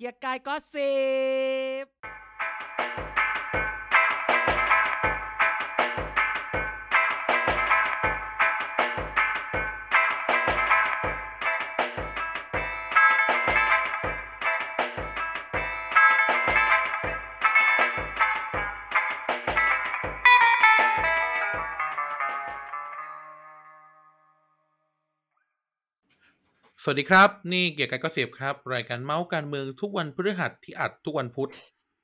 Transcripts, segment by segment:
เกียร์กายก็สิบ วัสดีครับ นี่เกียร์กายก็เสียบครับ รายการเมาส์การเมืองทุกวันพฤหัสที่อัดทุกวันพุธ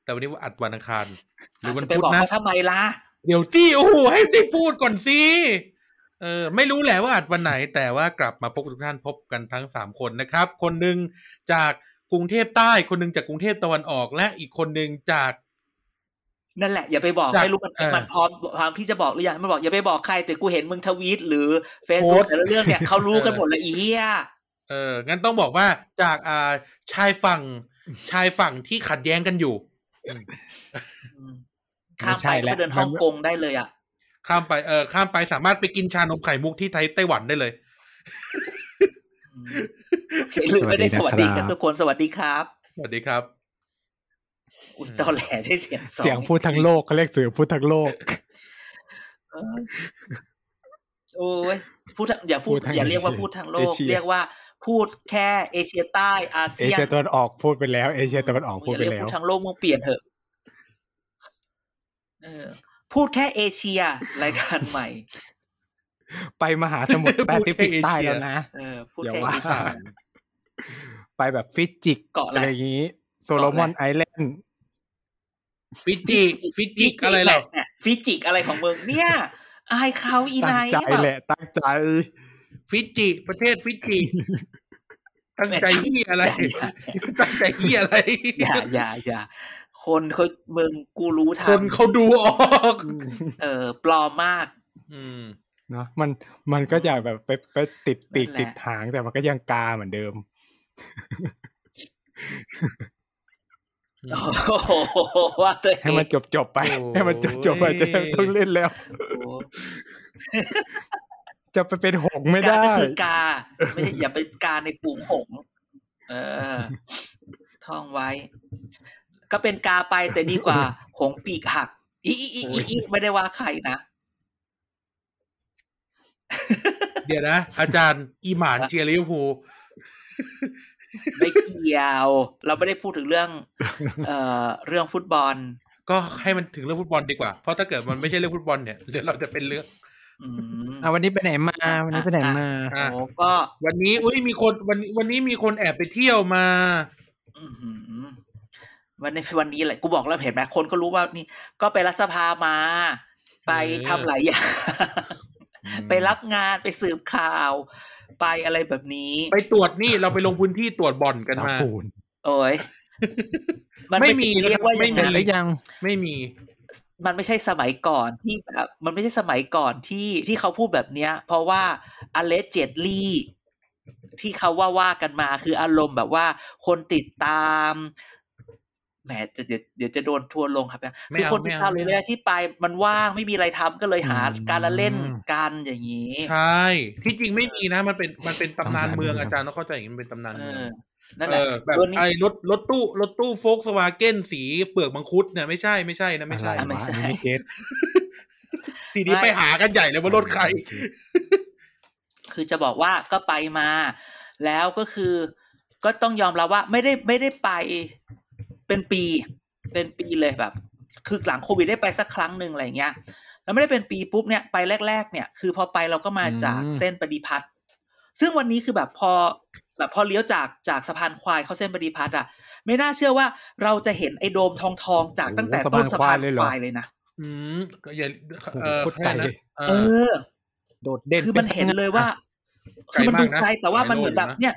แต่วันนี้ว่าอัดวันอังคาร หรือวันจะไปพุธบอกนะเขาทำไมล่ะ เดี๋ยวที่โอ้โหให้ได้พูดก่อนสิเออไม่รู้แหละว่าอัดวันไหน แต่ว่ากลับมาพบกับทุกท่านพบกันทั้งสามคนนะครับ คนหนึ่งจากกรุงเทพใต้ คนหนึ่งจากกรุงเทพตะวันออก และอีกคนหนึ่งจากนั่นแหละอย่าไปบอกจากไม่รู้มันเออมันพร้อมพร้อมที่จะบอกหรือยังไม่บอกอย่าไปบอกใครแต่กูเห็นมึงทวีตหรือเฟซโพบุ๊สกต์แต่ละเรื่องเนี่ยเขารู้กันเออหมดละอีเหี้ย เออ งั้นต้องบอกว่าจากอ่าชายฝั่งชายฝั่งที่ขัดแย้งกันอยู่อืมข้ามไม่ใช่ไปก็แล้ไปวเดินฮ่องมันกงได้เลยอะ ข้ามไปเออข้ามไปสามารถไปกินชานมไข่มุกที่ไทยไต้หวันได้เลยอืมโอเคลืมไม่ได้สสวัวัสสดีดีนะครักับนทุกคนสวัสดีครับ สวัสดีครับ อุ้ยตอนแหลใช้เสียงสองเสียงพูดทั้งโลกเขาเรียกเสือพูดทั้งโลกเออโอ้ยพูดทั้งอย่าพูดพูดทั้งอย่าเรียกว่าเอเชียพูดทั้งโลเอกเชียเรียกว่า พูดแค่เอเชียใต้อาเอเซียนเชียตะวันออกพูดไปแล้ว เอเชียตะวันออกพูดอย่าไปเรียกแล้วพูดทั้งโลกมึงเปลี่ยนเถอะเออ พูดแค่เอเชียรายการใหม่ ไปมหาสมุทรแปซิฟิกใต้แล้วนะเออพูดอย่าแค่ว่าเอเชียไปแบบฟิจิกเกาะอะไรอะไรอย่างนี้ โซโลมอนไอแลนด์ฟิจิฟิจิกอะไรเหรอเนี่ยฟิจิกอะไรของมึงเนี่ยอายเขาอีตั้นางยใจแบบแหละตั้งใจ ฟิจิประเทศฟิจิตั้งใจเฮียอะไรอย่าตั้งใจเฮียอะไร อย่าอย่าอย่าคนเขามึงกูรู้ทัคนนเขาดูออก เออ ปลอมมาก อืมเนาะมันมันก็อยากแบบไปไปติดปีกนั่นแหละติดหางแต่มันก็ยังกาเหมือนเดิมโอ้โหว่าตัวเองให้มันจบจบๆไปโอ้ยให้มันจบจบๆไปจะได้ไม่ต้องเล่นแล้วโอ้โห จะไปเป็นหงส์ไม่กาได้ก็คือกา ไม่ใช่อย่าไปกาในฝูงหงส์เออ ท่องไว้ ก็เป็นกาไปแต่ดีกว่า หงส์ปีกหักอีอีอีอีอีไม่ได้ว่าใครนะเดี๋ยวนะ อาจารย์อีหมานเชียร์ลิเวอร์พูลไม่เกี่ยว เราไม่ได้พูดถึงเรื่อง เอ่อเรื่องฟุตบอล ก็ให้มันถึงเรื่องฟุตบอลดีกว่า เพราะถ้าเกิดมันไม่ใช่เรื่องฟุตบอลเนี่ยเดี๋ยวเราจะเป็นเรื่อง อืมอะวันนี้ไปไหนมาวันนี้ไปไหนมาอะโอ้ก็ วันนี้อุ้ยมีคนวันวันนี้มีคนแอบไปเที่ยวมาอื้อหือวันในวันนี้แหละกูบอกแล้วเห็นไหมคนก็รู้ว่านี่ ก็ไปรัฐสภามา ไปเออทำหลายอย่างไปรับงานไปสืบข่าว ไปอะไรแบบนี้ ไปตรวจนี่เราไปลงพื้นที่ตรวจบ่อนกันเตามาปูนโอ้ยมันไม่ไม่มีมีเรียกว่าไม่อย่างมีเสร็จนั้นหรือยัง ไม่มี มันไม่ใช่สมัยก่อนที่แบบมันไม่ใช่สมัยก่อนที่ที่เขาพูดแบบเนี้ย เพราะว่าอเลเจดลี่ที่เขาว่าว่ากันมาคืออารมณ์แบบว่าคนติดตามแหมจะเดี๋ยวเดี๋ยวจะโดนทัวร์ลงครับไม่คือเอาคนติดตามไม่เลเอายๆที่ไปมันว่างไม่มีอะไรทำก็เลยหาอืมการละเล่นกันอย่างนี้ ใช่ ที่จริงไม่มีนะ มันเป็นมันเป็นตำนานเมืองอาจารย์ต้องเข้าใจอย่างนี้มันเป็นตำนานเอเมืองอ นั่นแหเอละอแบบตัวนี้ไอ้รถรถตู้รถตู้โฟกสวาเกนสีเปลือกมังคุดเนี่ยไม่ใช่ไม่ใช่นะไม่ใช่อะไรไม่วะใช่อันนี้ไม่เก็ตทีนี้ไม่ไปหากันใหญ่เลยว่ารถใคร คือจะบอกว่าก็ไปมา แล้วก็คือ ก็ต้องยอมรับว่าไม่ได้ไม่ได้ไปเป็นปี เป็นปีเลยแบบ คือหลังโควิดได้ไปสักครั้งหนึ่งอะไรเงี้ยแล้วไม่ได้เป็นปีปุ๊บเนี่ยไปแรก ๆ เนี่ย คือพอไปเราก็มาจากเส้นปฏิพัฒน์ซึ่งวันนี้คือแบบพอ แบบพอเลี้ยวจากจากสะพานควายเข้าเส้นปฏิพัฒน์อะไม่น่าเชื่อว่าเราจะเห็นไอ้โดมทองทองๆจากตั้งแต่ต้นสะพานควายเลยนะอืมก็อย่าโอ้โหเออโคตรไกลแค่นั้นเอเอออ โดดเด่นคือมันเห็นเลยว่าไกลคือมันดูมากนะไกลแต่ว่ามันหลายโลเหมือนแบบอยู่นะเนี่ย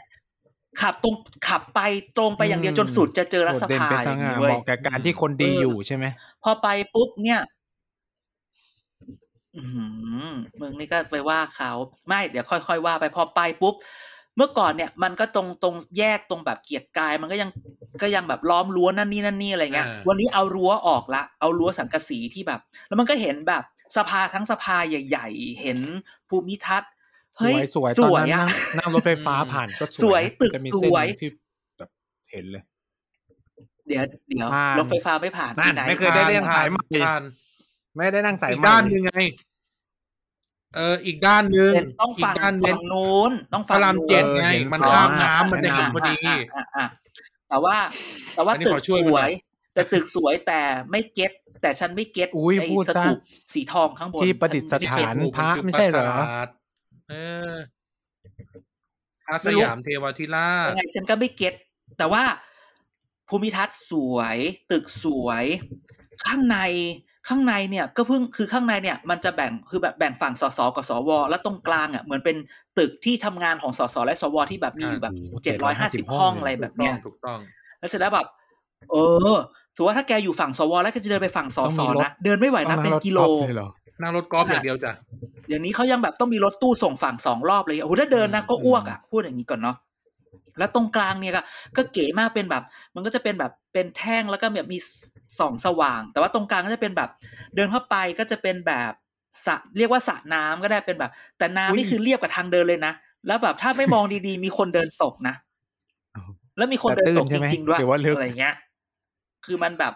ขับตรงขับไปตรงไปอย่างเดียวจนสุดจะเจอรัฐสโดดเด่นภาเป็นอสย่างง่านี้เหเว้ยมาะกับการที่คนดีเออออยู่ใช่ไหมพอไปปุ๊บเนี่ยอือหือมึงนี่ก็ไปว่าเขาไม่เดี๋ยวค่อยๆว่าไปพอไปปุ๊บ เมื่อก่อนเนี่ยมันก็ตรงตรงแยกตรงแบบเกียรติกาย มันก็ยังก็ยังแบบล้อมรั้วนั่นนี่นั่นนี่อะไรเงี้ยอ่าวันนี้เอารั้วออกละเอารั้วสังกะสีที่แบบ แล้วมันก็เห็นแบบสภาทั้งสภาใหญ่ ๆ เห็นภูมิทัศน์สเฮ้ยวยสวยสตอนวยนั้นอะนั่งนั่งรถไฟฟ้าผ่านก็สวยนะตึกจะมีสเส้นวยที่แบบเห็นเลย เดี๋ยวเดี๋ยวผ่านรถไฟฟ้าไม่ผ่านนั่นที่ไหนไม่เคยได้เรื่องสายใหม่ผ่านไม่ได้นั่งสายอีกใหม่ด้านหนึ่งไง เอออีกด้านหนึ่งเห็นต้องอีฝั่กงด้านหนึ่ฝั่งงนู้นต้องพฝั่ระงรามนู้นเจ็ดไงเห็นมันอ๋อข้ามน้ำมันจะเห็นพอดีอะอะอะแต่ว่า แต่ว่าอันนี้ตึขกอช่วยสมันหวน่อยยแต่ตึกสวยแต่ไม่เก็ตแต่ฉันไม่เก็ตอุ้ยไอ้พูดสซะถูปสีทองข้างบนที่ประดิษฐฉันไม่เก็ตฐานพระไม่ใช่เหรอปราสาทเออพระสยามเทวาธิราชยังไงฉันก็ไม่เก็ตแต่ว่าภูมิทัศน์สวย ตึกสวย ข้างใน ข้างในเนี่ยก็เพิ่งคือข้างในเนี่ยมันจะแบ่งคือแบบแบ่งฝั่งสสกับสว แล้วตรงกลางอะเหมือนเป็นตึกที่ทำงานของสสและสวที่แบบมีอยู่แบบโอ้โหเจ็ดร้อยห้าสิบ750ห้องห้องอะไรแบบเนี้ยถูกต้อง แล้วเสร็จแล้วแบบเออสมมติว่าถ้าแกอยู่ฝั่งสว แล้วก็จะเดินไปฝั่งสต้องสมีรถนะเดินไม่ไหวต้อนะงเป็นงรถกิโลกอล์ฟเลยเหรอนั่งรถกอล์ฟอย่างเดียวจ้ะเดี๋ยวนี้เขายังแบบต้องมีรถตู้ส่งฝั่งสองรอบเลยโอ้โหถ้าเดินนะก็อ้วกอะพูดอย่างนี้ก่อนเนาะ แล้วตรงกลางเนี่ยก็ก็เก๋มากเป็นแบบ มันก็จะเป็นแบบเป็นแท่งแล้วก็แบบมีส่องสว่าง แต่ว่าตรงกลางก็จะเป็นแบบ เดินเข้าไปก็จะเป็นแบบสระเรียกว่าสระน้ำก็ได้เป็นแบบ แต่น้ำอุ๊ยนี่คือเรียบกับทางเดินเลยนะแล้วแบบถ้าไม่มองดีๆ มีคนเดินตกนะอ้าวแล้วมีคนเดินตกแต่ตื้นใช่จไหมริงๆด้วยหรือว่าลึกอะไรเงี้ย คือมันแบบ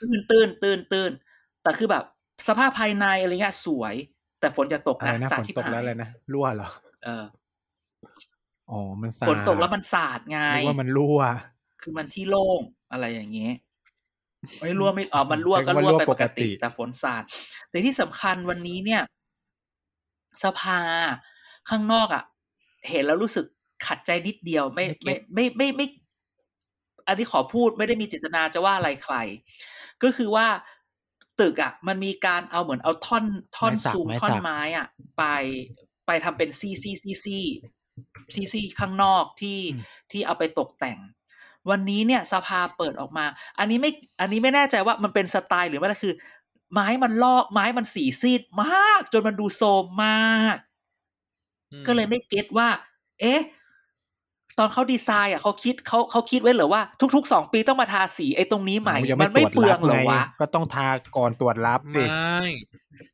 ตื้นตื้นตื้นตื้นแต่คือแบบ สภาพภายในอะไรเงี้ยสวย แต่ฝนจะตกอะไรนะนะสาฝดนที่ตกหายแล้วอะไรนะรั่วเหรอเออ อ๋อมันสาดฝนตกแล้วมันสาดไงนึกว่ามันรั่ว คือมันที่โล่งอะไรอย่างเงี้ยไม่รั่วไม่อ๋อมันรั่วใช้ก็คำว่ารั่วรั่วไปปกติปกติ แต่ฝนสาดแต่ที่สำคัญวันนี้เนี่ย สภาข้างนอกอะ เห็นแล้วรู้สึกขัดใจนิดเดียว ไม่ไม่ไม่ไม่ไม่ อันนี้ขอพูดไม่ได้มีเจตนาจะว่าอะไรใคร ก็คือว่าตึกอะ มันมีการเอาเหมือนเอาท่อนท่อนไม้สักซุงไม้ท่อนสักไม้อะ ไปไปทำเป็นซี่ซี่ซี่ซี่ ซี่ซี่ข้างนอกที่ที่เอาไปตกแต่ง วันนี้เนี่ยสภาเปิดออกมา อันนี้ไม่อันนี้ไม่แน่ใจว่ามันเป็นสไตล์หรือไม่ก็คือ ไม้มันลอกไม้มันสีซีดมาก จนมันดูโทรมมากอืมก็เลยไม่ get ว่า เอ๊ะ ตอนเขาดีไซน์อะเขาคิดเขาเขาคิดไว้เหรอว่าทุกๆสองปีต้องมาทาสีไอ้ตรงนี้ใหม่โอ้ยังมันไม่ตรวจเปลืองบเหรอวะไงก็ต้องทาก่อนตรวจรับสิไม่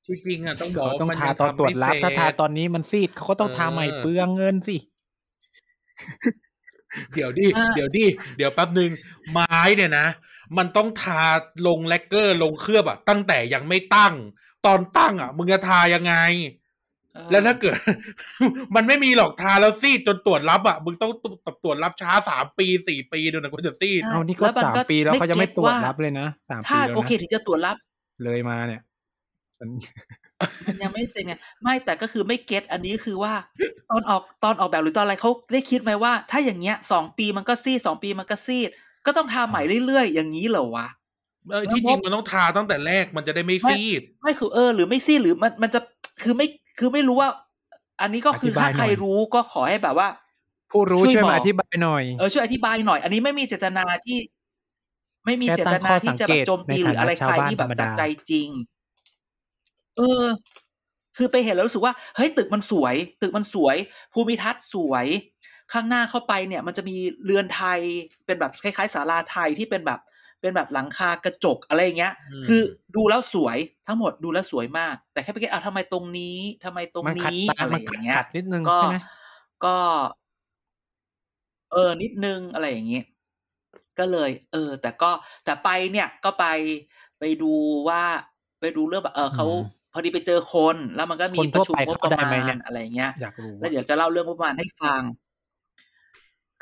ที่จริงอะต้องบอกเขาว่าต้องมันทายังตอนทำตรวจรับไม่ถ้าทาเสร็จตอนนี้มันซีดเขาก็ต้องทาใหม่เออเปลืองเงินสิเดี๋ยวดิอ่าเดี๋ยวดิเดี๋ยวแป๊บหนึ่งไม้เนี่ยนะ มันต้องทาลงแลกเกอร์ลงเคลือบอะตั้งแต่ยังไม่ตั้ง ตอนตั้งอะมึงจะทายังไงเออ แล้วถ้าเกิด มันไม่มีหรอกทาแล้วซีดจนตรวจรับอะมึงต้องตรวจรับช้าสามปีสี่ปีดูนะกูจะซีดใช่เอานี่ก็แล้วมันสามก็ปีแล้วเขาจะไม่ไม่เก็ตตรวจว่ารับเลยนะสามปีถ้าแล้วโอเคนะถึงจะตรวจรับ เลยมาเนี่ยสัญมันยังไม่เสร็จไงไม่แต่ก็คือไม่เก็ตอันนี้คือว่า ตอนออกตอนออกแบบหรือตอนอะไรเขาได้คิดไหมว่า ถ้าอย่างเงี้ยสองปีมันก็ซีดสองปีมันก็ซีด ก็ต้องทาใหม่เรื่อยๆ อย่างนี้เหรอวะเออที่จริงมันต้องทาตั้งแต่แรกมันจะได้ไม่ซีด ไม่คือเออ หรือไม่ซีดหรือมันมันจะ คือไม่คือไม่รู้ว่า อันนี้ก็คือถ้าใครรู้ก็ขอให้แบบว่า ผู้รู้ช่วยช่วยบอกมาอธิบายหน่อยเออช่วยอธิบายหน่อย อันนี้ไม่มีเจตนาที่ ไม่มีแค่เจตั้ตงนาข้อที่จะแบบโจมตีสังเกตหรืออะไรในใครฐานะที่แบบชาวบ้านจากธรรมดาใจจริง เออ คือไปเห็นแล้วรู้สึกว่าเฮ้ยตึกมันสวย ตึกมันสวย ภูมิทัศน์สวยข้างหน้าเข้าไปเนี่ย มันจะมีเรือนไทยเป็นแบบคล้ายๆศาลาไทยที่เป็นแบบ เป็นแบบหลังคากระจกอะไรอย่างเงี้ยอืมคือดูแล้วสวยทั้งหมดดูแล้วสวยมาก แต่แค่ไปคิดเอาทำไมตรงนี้ทำไมตรงมันขัดนี้ตาอะไรมันอย่างเงี้ยขัดนิดนึงก็ใช่ไหมก็ เออ นิดนึงอะไรอย่างงี้ก็เลย เออ แต่ก็แต่ไปเนี่ยก็ไปไปดูว่าไปดูเรื่องแบบเออเขาพอดีไปเจอคนแล้วมันก็มีคนปทั่ระวชุมไปงบปเข้าระได้ไหมมาเนี่ณยอะไรเงี้ยอยากรู้แล้วเดี๋ยวจะเล่าเรื่องงบประมาณให้ฟัง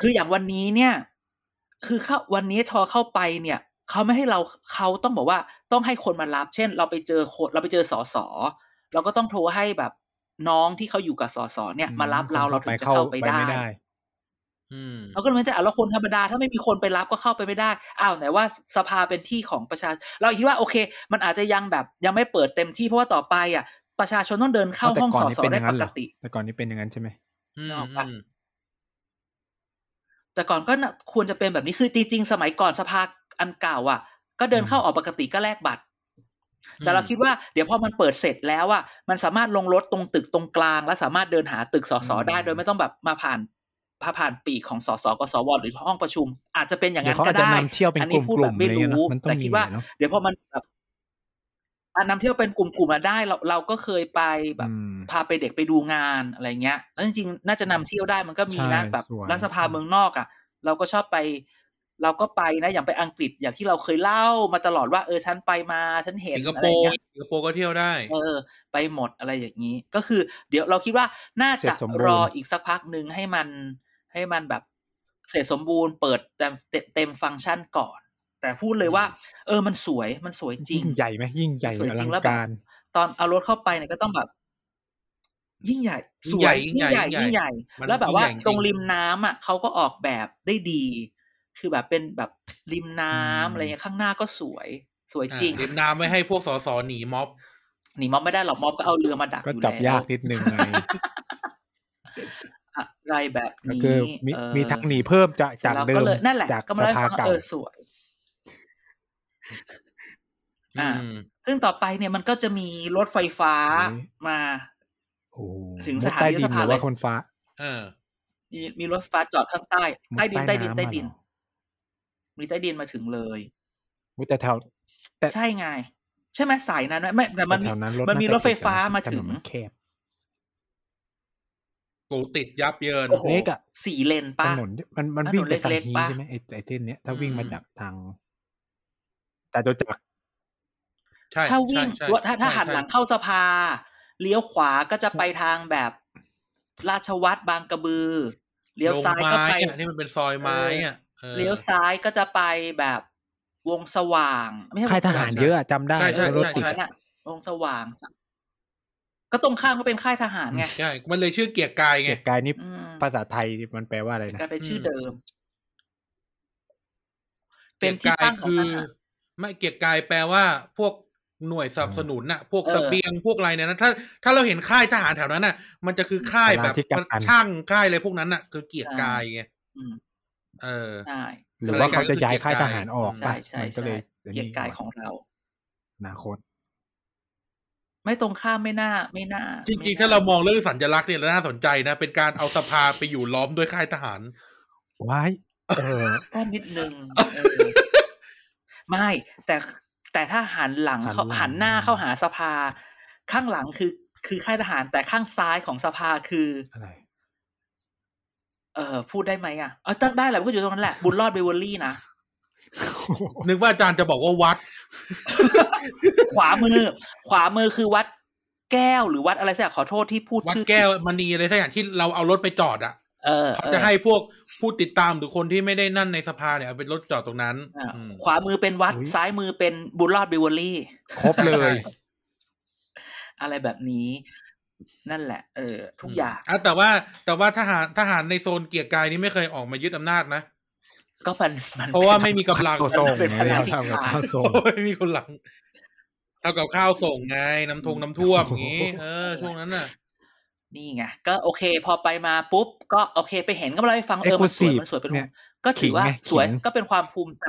คืออย่างวันนี้เนี่ย คือเข้าวันนี้ทอเข้าไปเนี่ย เขาไม่ให้เราเขาต้องบอกว่าต้องให้คนมารับ เช่น เราไปเจอคนเราไปเจอสอสอเราก็ต้องโทรให้แบบน้องที่เขาอยู่กับสอสอเนี่ย มารับเราเราถึงจะเข้าไปได้ม่ได้อืมเราก็เลยไม่ได้อะแล้วคนธรรมดาถ้าไม่มีคนไปรับก็เข้าไปไม่ได้อ้าวไหนว่าสภาเป็นที่ของประชา เราคิดว่าโอเค มันอาจจะยังแบบยังไม่เปิดเต็มที่เพราะว่าต่อไปอะ ประชาชนต้องเดินเข้าแต่ห้องก่สนอนี่สอเป็นอได้ย่างนั้ปนเหรกอติ แต่ก่อนนี้เป็นอย่างนั้นใช่ไหมอืมนึกออกปะอืมแต่ก่อนก็น่ะควรจะเป็นแบบนี้คือจริงๆสมัยก่อนสภา อันเก่าอะ ก็เดินเข้าออกปกติก็แลกบัตร แต่เราคิดว่าเดี๋ยวพอมันเปิดเสร็จแล้วอะมันสามารถลงรถตรงตึกตรงกลาง และสามารถเดินหาตึกสสได้ โดยไม่ต้องแบบมาผ่านพาผ่านปีกของสสกสวหรือห้องประชุม อาจจะเป็นอย่างเดี๋ยนั้วนเขาก็อาจจะได้นำเที่ยวเป็นอันกนี้ลุ่มพูดๆแบบไม่อะไรเงี้ยรู้เนอะมันต้องแต่มีคิดอยู่ว่าแล้วเนอะเดี๋ยวพอมันแบบอันนำเที่ยวเป็นกลุ่มๆมาได้เราเราก็เคยไปแบบอืมพาไปเด็กไปดูงานอะไรเงี้ย แล้วจริงๆน่าจะนำเที่ยวได้มันก็มีนะใช่แบบสวยรัฐสภาเมืองนอกอะ เราก็ชอบไป เราก็ไปนะอย่างไปอังกฤษอย่างที่เราเคยเล่ามาตลอดว่าเออฉันไปมาฉันเห็นสิงคอะโปไรร์เงี้ยสิงคโปร์ก็เที่ยวได้ เออ ไปหมดอะไรอย่างนี้ ก็คือ เดี๋ยวเราคิดว่าน่าเสร็จะจสมบูรณ์รออีกสักพักหนึ่งให้มันให้มันแบบเสร็จสมบูรณ์เปิดเต็มเต็มเต็มฟังก์ชันก่อน แต่พูดเลยว่า เออมันสวยมันสวยจริงยิ่งใหญ่ไหมยิ่งใหญ่สวยอจริลังงแล้วแบบการตอนเอารถเข้าไปเนี่ยก็ต้องแบบ ยิ่งใหญ่ยิ่สงวใหญ่ยยิ่ยิ่งงใหใหญ่ญ่ยิ่ยิ่งงใหใหญ่ญ่มันแล้วแบบว่ายิ่งใหญ่จริงตรงริมน้ำอะเขาก็ออกแบบได้ดี คือแบบเป็นแบบริมน้ำอืมอะไรเงี้ยข้างหน้าก็สวย สวยอ่าจริงเรียมน้ำไม่ให้พวกสสหนีม็อบหนีม็อบไม่ได้หรอกม็อบก็เอาเรือมาดักก็อยู่จับแล้วยากนิดนึงไงอะไรแบบก็นี้คือมีเออมีทางหนีเพิ่มจากเสร็จจากแล้วเดิก็มเลยนั่นแหละจากก็มาสเล่าให้ภาฟังว่าเก่าเออสวยอ่าอืมซึ่งต่อไปเนี่ยมันก็จะมีรถไฟฟ้าเฮ้ยมาโอ้โหถึงมุสดถานีใต้รถดิสนภาหรือเลว่ายคนฟ้า เออมีมีรถไฟฟ้าจอดข้างใต้มุดใต้ดินใต้ใต้ดินน้ำใต้มาดินเหรอ มีใต้ดินมาถึงเลยมุดแต่แถวแต่ใช่ไง ใช่ไหมสายนั้นไหมไม่แต่มันแต่มีแถวนั้นรถมันมีน่าจะรถไฟติดกันฟ้านะมาถนนถึงมันแคบกูติดยับเยินโอ้โหเล็กอะสี่เลนถป่ะนนมันมันถนนวิ่งไปฝั่งเล็กๆฮีปะใช่ไหมไอ้ไอ้เส้นเนี้ยถ้าอืมวิ่งมาจากทางแต่จจักรใช่ถ้าวิ่งใช่ว่าถ้าถ้าใช่หันใช่หลังเข้าสภา เลี้ยวขวาก็จะไปทางแบบ ราชวัตรบางกระบือ เลี้ยวซ้ายก็ไปลงม้อะที่มันเป็นซอยไม้อะออ เลี้ยวซ้ายก็จะไปแบบวงสว่าง ไม่ใช่วงค่ายทสว่หางรเยอะอะจำได้ใช่ใช่รถใช่ติดใช่อะเนี่ยวงสว่างสักก็ตรงข้ามก็เป็นค่ายทหารไงใช่มันเลยชื่อเกียร์กายไงเกียรติกายนี่อืมภาษาไทยมันแปลว่าอะไรนะกลายเป็นชื่อมเดิม เป็นที่ตั้งของคือทหารไม่เกียร์กายแปลว่าพวกหน่วยสนับสนุนน่ะ พวกเออเสบียงพวกอะไรเนี่ยนะถ้าถ้าเราเห็นค่ายทหารแถวนั้นน่ะ มันจะคือค่ายแบบที่กัปตันช่างค่ายอะไรพวกนั้นน่ะ คือเกียร์กายไงอืม เออใช่หรือว่าเขาจะย้ายค่ายเกีทยรติกายหารออกใช่ปะใช่มันก็ใช่เลยเกียรติกายของเราอนาคต ไม่ตรงข้ามไม่น่า ไม่น่า จริงไม่ๆถ้าเรามองเรื่องสัญลักษณ์เนี่ยน่าสนใจนะ เป็นการเอาสภาไปอยู่ล้อมด้วยค่ายทหารว้ายเออก็นิดนึงเออไม่แต่แต่ถ้าหันหลังเขาหันหลังหันหน้าเข้าหาสภา ข้างหลังคือ คือค่ายทหารแต่ข้างซ้ายของสภาคืออะไร เออพูดได้ไหมอะเออต้องได้แหละมันก็อยู่ตรงนั้นแหละ บุญรอดเบเวอรี่นะ นึกว่าอาจารย์จะบอกว่าวัด ขวามือ ขวามือคือวัดแก้วหรือวัดอะไรสักอย่างขอโทษที่พูดวัดชื่อแก้วมณีอะไรสักอย่างที่เราเอารถไปจอดอะเออเขาเออจะให้พวกผู้ติดตามหรือคนที่ไม่ได้นั่นในสภาเนี่ยเอาไปรถจอดตรงนั้นอะอืมขวามือเป็นวัดอุ๊ยซ้ายมือเป็นบุญรอดเบเวอรี่ ครบเลย อะไรแบบนี้ นั่นแหละ เออ ทุกอย่างอะแต่ว่าแต่ว่าทหารทหารในโซนเกียรติกายนี่ไม่เคยออกมายึดอำนาจนะก็มันมันเพราะว่าไม่มีกำลังข้าวส่งเป็นไงพนักทำกับงานข้าวส่งโอ้ยมีคนหลังเท่ากับข้าวส่งไงน้ำทงน้ำท่วมอย่างงี้เออช่วงนั้นน่ะ นี่ไงก็โอเค พอไปมาปุ๊บ ก็โอเค ไปเห็นก็มาเล่าให้ฟังเออมันสวย Exclusive มันสวยเป็นเนี่ยก็ถือว่าขิงไงสวยขิงก็เป็นความภูมิใจ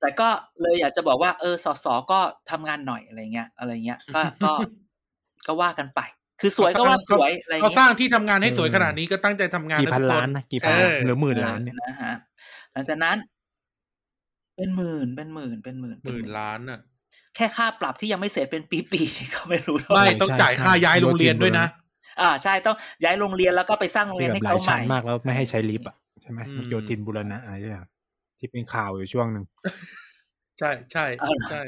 แต่ก็เลยอยากจะบอกว่า เออสสก็ทำงานหน่อยอะไรเงี้ยอะไรเงี้ย ก็ก็ก็ว่ากันไป คือสวยก็ว่าสวยอะไรเขาเงี้สยร้างที่ทำงานให้สวยขนาดนี้ก็ตั้งใจทำงานกี่พันทุล้านนะกี่พันเออหรือหมื่นล้านเนี่ยนะฮะหลังจากนั้น เป็นหมื่นเป็นหมื่นเป็นหมื่นหเป็นมื่นล้านน่ะ แค่ค่าปรับที่ยังไม่เสร็จเป็นปีๆนี่ก็ไม่รู้เท่าไหไม่ร่ต้องจ่ายค่าย้ายโรงเรียนด้วยนะอ่าใช่ต้องย้ายโรงเรียนแล้วก็ไปสร้างโรงที่เรียนแบบให้หลาเขายใหชั้ม่นมากแล้วไม่ให้ใช้ลิฟต์อะใช่ไหมอืมโยธินบุรณะอะไรอย่างที่เป็นข่าวอยู่ช่วงหนึ่งใช่ใช่เอาเหรอใช่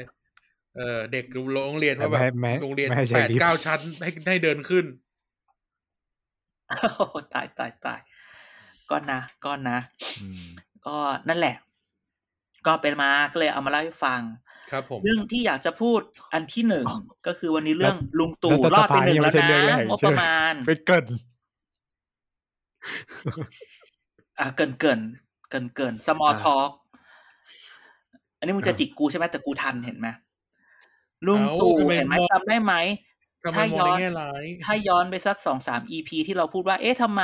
เออเด็กโรงเรียนแต่ว่าไม่แบบให้ไม่โรงเรียนไม่ให้ใช้แปดลิฟต์เก้าชั้นให้ให้เดินขึ้นโอ้โหตายตายตายก็นะก็นะอืมก็นั่นแหละ ก็เป็นมาก็เลยเอามาเล่าให้ฟัง ครับผมเรื่องที่อยากจะพูดอันที่หนึ่งก็คือวันนี้เรื่องลุงตู่แล้วรอดไปหนึ่งยังแล้ไม่วใช่เรื่องแรนะกงบประมาณไปเกินอะเกินเกินเกินเกิน small อ่า talk อันนี้มึงจะอ่าจิกกูใช่ไหมแต่กูทันเห็นไหม ลุงเอ้าตู่ทำไมเห็นไหมมองจำได้ไหมทำไมถ้ามองย้อนในแง่ร้ายถ้าย้อนไปสักสองสาม EP ที่เราพูดว่า เอ๊ะทำไม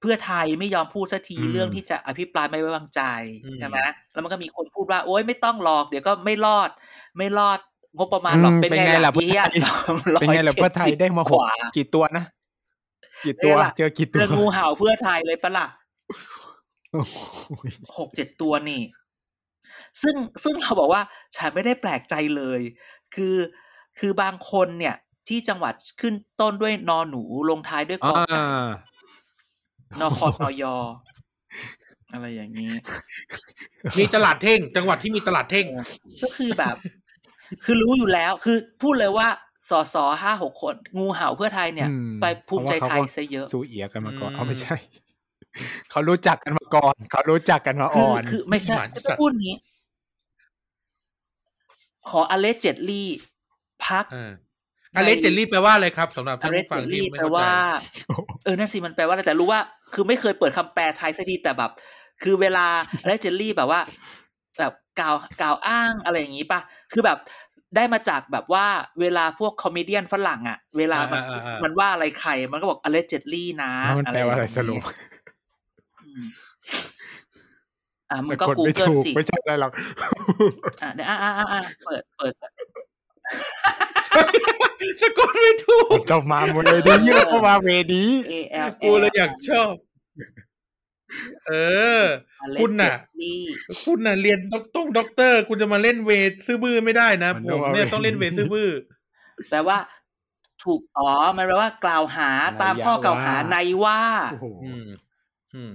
เพื่อไทยไม่ยอมพูดสักทีอืมเรื่องที่จะอภิปรายไม่ไว้วางใจอืมใช่ไหมแล้วมันก็มีคนพูดว่า โอ๊ยไม่ต้องหรอก เดี๋ยวก็ไม่รอด ไม่รอดงบประมาณหรอกอืมเป็นเป็นไงไงล่ะล่ะเพื่อเฮียไทยสองร้อยเป็นไงล่ะเพื่อไทยได้มาหขกวากี่ตัวนะกี่ตัวเป็นไงล่ะเจอกี่เจตัวองูเห่าเพื่อไทยเลยปะล่ะโอ้โหหกเจ็ดตัวนี่ ซึ่งซึ่งเราบอกว่าฉันไม่ได้แปลกใจเลย คือคือบางคนเนี่ย ที่จังหวัดขึ้นต้นด้วยนอหนูลงท้ายด้วยกอ่อไก่านอคอนอยอะไรอย่างนี้ มีตลาดเท่ง จังหวัดที่มีตลาดเท่ง ก็คือแบบ คือรู้อยู่แล้ว คือพูดเลยว่าสอสอห้าหกคน งูเห่าเพื่อไทยเนี่ยอืมไปภูมิใจไทยเพราะว่าเขาก็ซะเยอะสู้เอียกันมาก่อนอืมเอาไม่ใช่ เขารู้จักกันมาก่อน เขารู้จักกันมาคืออ่อน คือไม่ใช่หมาก็จะพูดงี้ ขออเลเจดลี่พักเอออเลสเจลลี่แปลว่าอะไรครับสำหรับอท่านเลผู้เจฟังดที่ลี่ไม่แปลเข้าใจว่า เออนั่นสิมันแปลว่าอะไรแต่รู้ว่า คือไม่เคยเปิดคำแปลไทยสักทีแต่แบบ คือเวลาอเลเจดลี่แบบว่า แบบกล่าวกล่าวอ้างอะไรอย่างนี้ป่ะคือแบบได้มาจากแบบว่าเวลาพวกคอมเมเดี้ฝรั่งอะ เวลามันอ่าอ่าอ่ามัมันว่าอะไรใคร มันก็บอก allegedly นะแล้วมันแปลว่าอะไรย่งสนี้รุปอืม อ่ามึงสะก็กดไม่ Google ถูกสิไม่ใช่อะไรหรอกอ่าเนี่ยอ่าอ่าอ่าเปิดเปิดสะกดไม่ถูกต้องมาหมดเลยดิเยอะเข้ามาเวดี A L กูเลยอยากชอบ เออ คุณน่ะ allegedly คุณน่ะเรียนด็อกตงด็อกเตอร์ คุณจะมาเล่นเวทซื่อบื้อไม่ได้นะมันผต้องมเอาเนี่ยเวทต้องเล่นเวทซื่อบื้อแปลว่า ถูกอ๋อมันแปลว่ากล่าวหาตามข้อกล่าวหาในว่าโอ้โหอืมอืม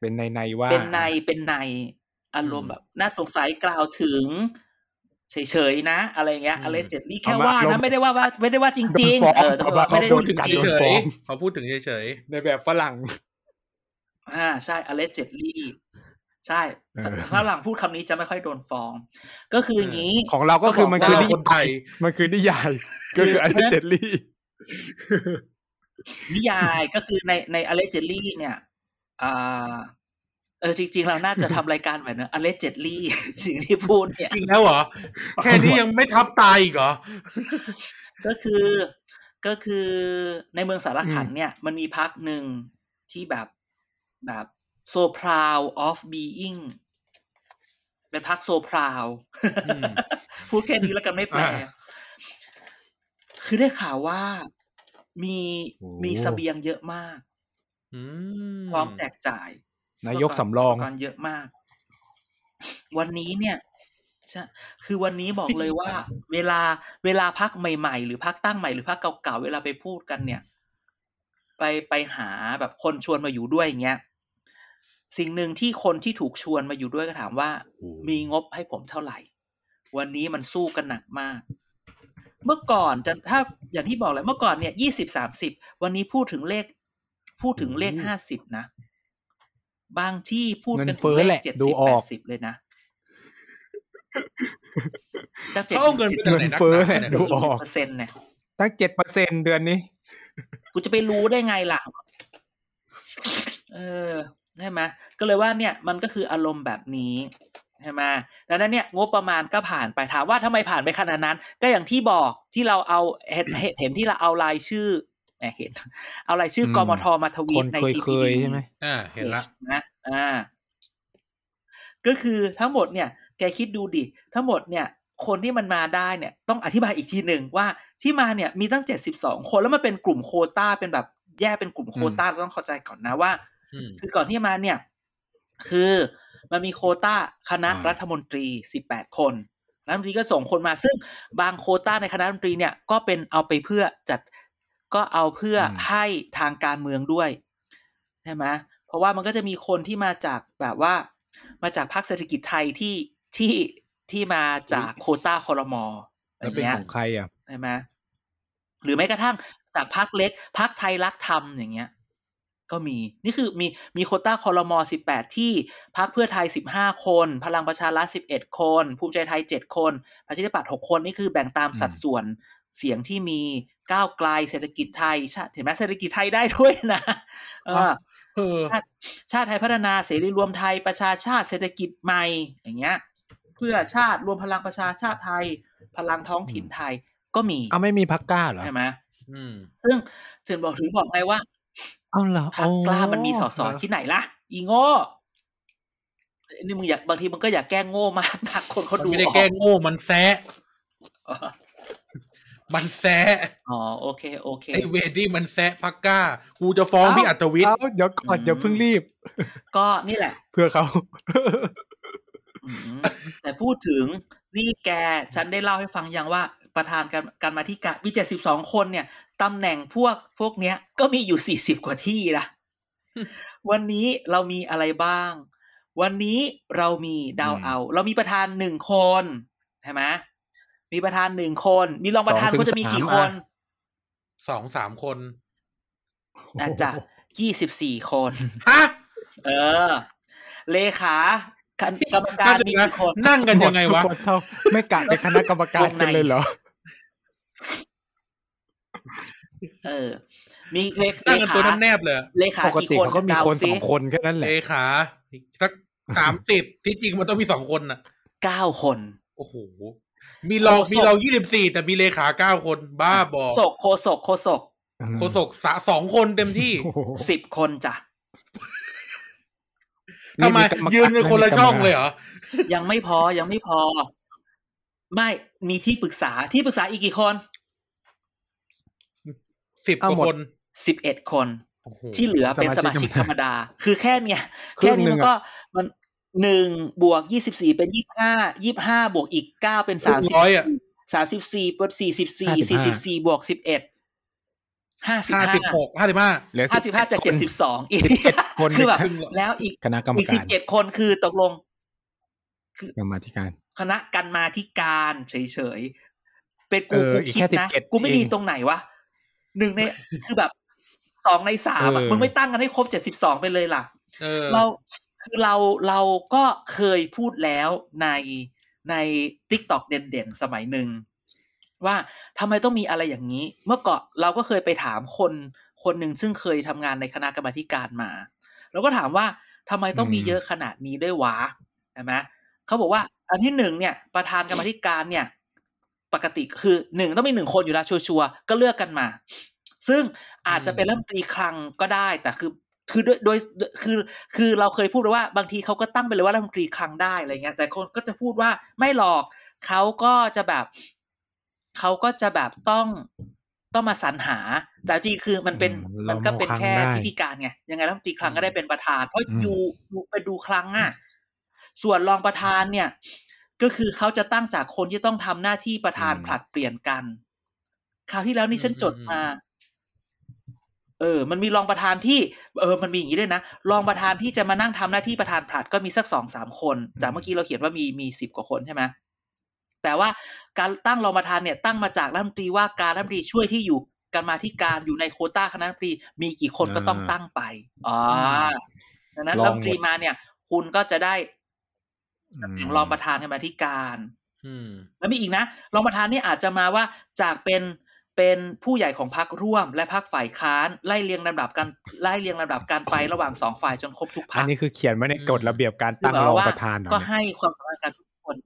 เป็นในในว่า เป็นในเป็นในอารมณ์แบบน่าสงสัยกล่าวถึงเฉยๆนะ อะไรเงี้ยอืม allegedly แค่ว่านะไม่ได้ว่าว่าไม่ได้ว่าจโดรินงฟ้องๆ เออแต่ว่าเอามาไม่ได้โดพูนดจกัดริงเฉโดนฟ้ยองๆเขาพูดถึงเฉยในแบบฝรั่งๆอ่าใช่ allegedly ใช่เออฝรั่งพูดคำนี้จะไม่ค่อยโดนฟ้อง ก็คืออย่างนี้ ของเราก็คือมันๆคือว่านิคนไทยมันคือนิยาย ก็คืออันเจลลี่นิยายก็คือในใน allegedly เนี่ย อ่าเออจริง ๆ เราน่าจะทำรายการแบบนั้น allegedly สิ่งที่พูดเนี่ยจริงแล้วเหรอ แค่นี้ยังไม่ทับตายอีกเหรอ ก็คือก็คือในเมืองสารขันเนี่ย มันมีพักหนึ่งที่แบบแบบ so proud of being เป็นพัก so proud อืมพูดแค่นี้แล้วกันไม่แปลอ่าคือได้ข่าวว่ามีโอ้มีเสบียงเยอะมาก อืมพร้อมแจกจ่ายนายกสำรองก่อนเยอะมาก วันนี้เนี่ยใช่คือวันนี้บอกเลยว่า เวลาเวลาพักใหม่ ๆ หรือพักตั้งใหม่หรือพักเก่าๆเวลาไปพูดกันเนี่ย ไปไปหาแบบคนชวนมาอยู่ด้วยอย่างเงี้ยสิ่งหนึ่งที่คนที่ถูกชวนมาอยู่ด้วยก็ถามว่า มีงบให้ผมเท่าไหร่ วันนี้มันสู้กันหนักมาก เมื่อก่อนจะถ้าอย่างที่บอกเลยเมื่อก่อนเนี่ยยี่สิบสามสิบวันนี้พูดถึงเลข พูดถึงเลขโอ้โหห้าสิบนะ บางที่พูดกันเงินเฟ้ถึงอเลแหขละเจ็ดดูสิบอแปอกดสิบเลยนะจากเจ็ดเขาเอาเงินไปจากไหนเงินนักเฟ้อหนาแหละเนี่ยดูออกเปอร์เซ็นต์เนี่ยตั้งเจ็ดเปอร์เซ็นเดือนนี้ กูจะไปรู้ได้ไงล่ะ เออใช่ไหมก็เลยว่าเนี่ยมันก็คืออารมณ์แบบนี้ใช่ไหมดังนั้นเนี่ยงบประมาณก็ผ่านไปถามว่าทำไมผ่านไปขนาดนั้น ก็อย่างที่บอกที่เราเอาเห็นเห็นเห็นที่เราเอารายชื่อแหม เห็น เอารายชื่ออืมกมทมาทวีคตนในเคยทีเคพียใช่ไหมอ่าเห็นละนะอ่า ก็คือทั้งหมดเนี่ย แกคิดดูดิ ทั้งหมดเนี่ย คนที่มันมาได้เนี่ย ต้องอธิบายอีกทีหนึ่งว่าที่มาเนี่ยมีตั้งเจ็ดสิบสองคนแล้วมันเป็นกลุ่มโควต้าเป็นแบบแยกเป็นกลุ่มโควต้าเราต้องเข้าใจก่อนนะว่าอืมคือก่อนที่มาเนี่ย คือมันมีโควต้าคณะอ่ารัฐมนตรีสิบแปดคนรัฐมนตรีก็ส่งคนมา ซึ่งบางโควต้าในคณะรัฐมนตรีเนี่ยก็เป็นเอาไปเพื่อจัด ก็เอาเพื่อให้ทางการเมืองด้วยใช่ไหมเพราะว่ามันก็จะมีคนที่มาจากแบบว่า มาจากพรรคเศรษฐกิจไทยที่ที่ที่มาจากโควต้าคอรมออแล้วเป็นย่างเงี้ยของใครอะใช่ไหมหรือแม้กระทั่งจากพักเล็กพักไทยรักธรรมอย่างเงี้ย ก็มีนี่คือมีมีโควต้าคอรมอสิบแปดที่พักเพื่อไทยสิบห้าคน พลังประชารัฐสิบเอ็ดคน ภูมิใจไทยเจ็ดคนประชาธิปัตย์หกคนนี่คือแบ่งตามสัดส่วนเสียงที่มี ก้าวไกลเศรษฐกิจไทยชาติเห็นไหมเศรษฐกิจไทยได้ด้วยนะเออเออชาติชาติไทยพัฒนาเสรีรวมไทยประชาชาติเศรษฐกิจใหม่อย่างเงี้ย เพื่อชาติรวมพลังประชาชาติไทย พลังท้องถิ่นไทยก็มีเอาไม่มีพักกล้าเหรอใช่ไหมอืมซึ่งถึงบอกถึงบอกไงว่าเอาเหรอพรรคกล้ามันมีสสเหรอที่ไหนล่ะ อีโง่นี่มึงอยากบางทีมึงก็อยากแกล้งโง่มากนะคนเขามันดูไม่ได้ออกแกล้งโง่มันแซะอ๋อ มันแซะอ๋อโอเคโอเคไอเวดดี้มันแซะพักก้า กูจะฟ้องพี่อัตวิทย์เอาเดี๋ยวก่อนอืมเดี๋ยวเพิ่งรีบ ก็นี่แหละ เพื่อเขาอืมแต่พูดถึงนี่แกฉันได้เล่าให้ฟังยังว่าประธานการการมาธิการมีเจ็ดสิบสองคนเนี่ยตำแหน่งพวกพวกเนี้ย ก็มีอยู่สี่สิบกว่าที่นะวันนี้เรามีอะไรบ้าง วันนี้เรามีดาวอืมเอา เรามีประธานหนึ่งคนใช่ไหม มีประธานหนึ่งคน มีรองประธานสองถึงก็จะมีกี่สามคนอะสองสามคนอาจจะยี่สิบสี่คนฮะเออ เลขากรรมการมีกี่คนนั่งกันยังไงวะหมดทุกคนเท่าไม่กะเป็นคณะกรรมการกันเลยเหรอเออ มีเลขนั่งเลกันขาตัวแนบๆเลย เลขาปกกี่ติคนเขาก็มีดาวคนสซิองคนแค่นั้นแหเลละขาสักสามสิบที่จริงมันต้องมีสองคนน่ะเก้าคน โอ้โห มีเราโฆษกมีเรายี่สิบสี่แต่มีเลขาเก้าคนบ้าบอโศกโคศกโคศกโฆษกสะสองคนเต็มที่โอ้โหสิบคนจ้ะทำไมกรรการยืนกันคนละช่องเลยเหรอ ยังไม่พอยังไม่พอ ไม่มีที่ปรึกษาที่ปรึกษาอีกกี่คนสิบกว่าคนสิบเอ็ดคนโอ้โหที่เหลือเป็นสสมามาชิชิกกธรรมดา คือแค่เนี้ยครึ่แค่งนี้หนึ่มังนอะก็มัน หนึ่งบวกยี่สิบสี่เป็นยี่ห้ายี่ห้าบวกอีกเก้าเป็นครึ่สามงสิบร้อยอะสามสิบสี่เป็นสี่สิบสี่55สี่สิบสี่บวกสิบเอ็ดห้าสิบห้าห้าสิบหกห้าสิบห้าเหลือห้าสิบห้าจากคเจ็ดนสิบสองอีกคนคือแบบครึ่งแล้วอีกคณะกรรมอีกกาสิบรเจ็ดคนคือตกลงกรรมาธิการ คณะกันมาที่การเฉยๆเป็นกูเออกูอีกคิแค่ดนะ17กูไม่เองดีตรงไหนวะหนึ่งในคือแบบสองในสามอะเออมึงไม่ตั้งกันให้ครบเจ็ดสิบสองไปเลยล่ะเออเรา คือเราเราก็เคยพูดแล้วในใน t ิ k t o k เด่นๆ สมัยหนึ่ง ว่าทำไมต้องมีอะไรอย่างนี้ เมื่อก่อนเราก็เคยไปถามคนคนหนึ่งซึ่งเคยทำงานในคณะกรรมาธิการมาเราก็ถามว่าทำไมต้องมีอืมเยอะขนาดนี้ด้วยวะใช่ไหมเขาบอกว่าอันที่หนึ่งเนี่ย ประธานกรรมาธิการเนี่ย ปกติคือหนึ่งต้องมีหนึ่งคนอยู่แล้วชัวร์ๆก็เลือกกันมา ซึ่งอาจจะเป็นรัฐมนตรีคลังก็ได้ แต่คือ คือโดยโดยคือคือเราเคยพูดไว้ว่าบางทีเขาก็ตั้งไปเลยว่ารัฐมนตรีคลังได้อะไรเงี้ย แต่คนก็จะพูดว่าไม่หรอกเขาก็จะแบบเขาก็จะแบบต้องต้องมาสรรหา แต่จริงคือมันเป็นอืมมันก็เป็นเรามองคลังแค่ได้พิธีการไงยังไงรัฐมนตรีคลังก็ได้เป็นประธานเพราะอืมอยู่อยู่ไปดูคลังอะส่วนรองประธานเนี่ย ก็คือเขาจะตั้งจากคนที่ต้องทำหน้าที่ประธานผลัดเปลี่ยนกันคราวที่แล้วนี่ฉันจดมา เออ มันมีรองประธานที่ เออ มันมีอย่างนี้ด้วยนะ รองประธานที่จะมานั่งทำหน้าที่ประธานผลัดก็มีสักสองสามคน จากเมื่อกี้เราเขียนว่ามีมีสิบกว่าคนใช่ไหมแต่ว่าการตั้งรองประธานเนี่ยตั้งมาจากรัฐมนตรีว่าการรัฐมนตรีช่วยที่อยู่กันมาที่การอยู่ในโควต้าคณะรัฐมนตรีมีกี่คนก็ต้องตั้งไปอ๋อดังนั้นลองรัฐมนตรีหมดมาเนี่ย คุณก็จะได้อืมตำแหน่งรองประธานกรรมาธิการอืมแล้วมีอีกนะรองประธานนี่อาจจะมาว่าจากเป็น เป็นผู้ใหญ่ของพรรคร่วม และพรรคฝ่ายค้านไล่เรียงลำดับการไล่เรียงลำดับการไประหว่างสองฝ่ายจนครบทุกพรอัรนคนี้คือเขียนไว้ในกฎระเบียบการคือตั้งหมายรองว่าประธานเหรอก็เนี่ยให้ความสำคัญกับทุกคน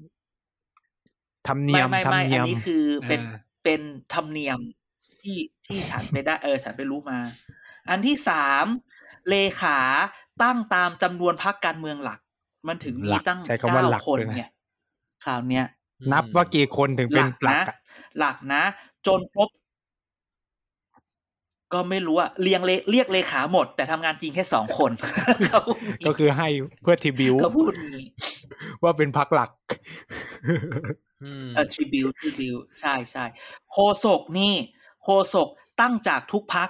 ธรรมเนียไม่มไม่ธรรไม่มเนีอัยนมนี้คือเป็นอ่าเป็นธรรมเนียมที่ที่ฉันไปได้เออฉันไปรู้มา อันที่สามเลขาตั้งตามจำนวนพรรคการเมืองหลัก มันถึงมีหลักตั้งใช้คำว่าเก้าหลักคนด้วยนะเนี่ยคราวเนี้ยนับว่ากี่คนถึงเป็นหลักนะอะหลักนะ จนครบ ก็ไม่รู้อะเรียงเลเรียกเลขาหมด แต่ทำงานจริงแค่สองคนเขาพูดอย่างนี้ก็คือให้เพื่อทีบิวเขาพูดอย่างนี้ว่าเป็นพักหลักอืมเออ tribute tribute ใช่ใช่โคศกนี่โคศกตั้งจากทุกพัก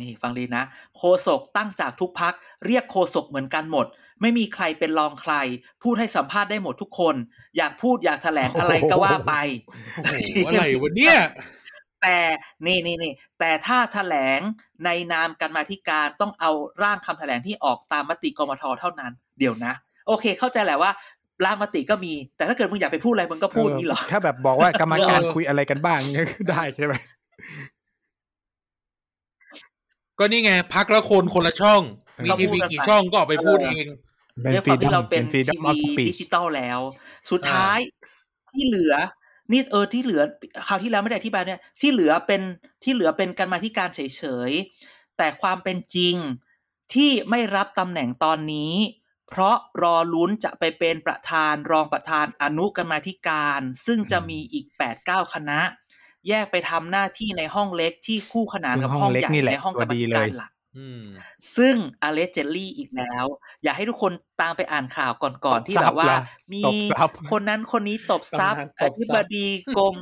นี่ฟังดีนะโคศกตั้งจากทุกพักเรียกโคศกเหมือนกันหมด ไม่มีใครเป็นรองใคร พูดให้สัมภาษณ์ได้หมดทุกคน อยากพูดอยากแถลงอะไรก็ว่าไปโอ้โหอะไรวะเนี่ย แต่นี่นี่นี่แต่ถ้าแถลงในนามกันมาธิการต้องเอาร่างคำแถลงที่ออกตามมติกมทเท่านั้น เดี๋ยวนะ โอเค เข้าใจแหละว่าร่างมติก็มี แต่ถ้าเกิดมึงอยากไปพูดอะไรมึงก็พูดนี่หรอถ้าแบบบอกว่ากรรมการเออคุยอะไรกันบ้างเนี่ยได้ใช่ไหมก็นี่ไงพักละคนคนละช่อง มีก็ทีพูวีดกันกี่ไปช่องก็ออกไปพูดเออเองเป็นด้วยคฟรีวามดัที่มเราเป็เป็นนฟรีดัทีมออฟวีสปีดิจิตอลแล้ว สุดท้ายที่เหลือ นี่เออที่เหลือคราวที่แล้วไม่ได้อธิบายเนี่ยที่เหลือเป็นที่เหลือเป็นการมาธิการเฉยๆแต่ความเป็นจริงที่ไม่รับตำแหน่งตอนนี้ เพราะรอลุ้นจะไปเป็นประธานรองประธานอนุกรรมาธิการ ซึ่งจะมีอีกแปดเก้าคณะ แยกไปทำหน้าที่ในห้องเล็กที่คู่ขนานกับซึ่งห้ห้อองงเล็กใหญ่นี่แหละในห้องกรรมาธิตัวดีเลการยหลักอืม ซึ่งอเลเจลี่อีกแล้ว อยากให้ทุกคนตามไปอ่านข่าวก่อนๆที่แบบว่า มีตบซับคนนั้นคนนี้ตบซับตำนานตอบซับธิบดีกรม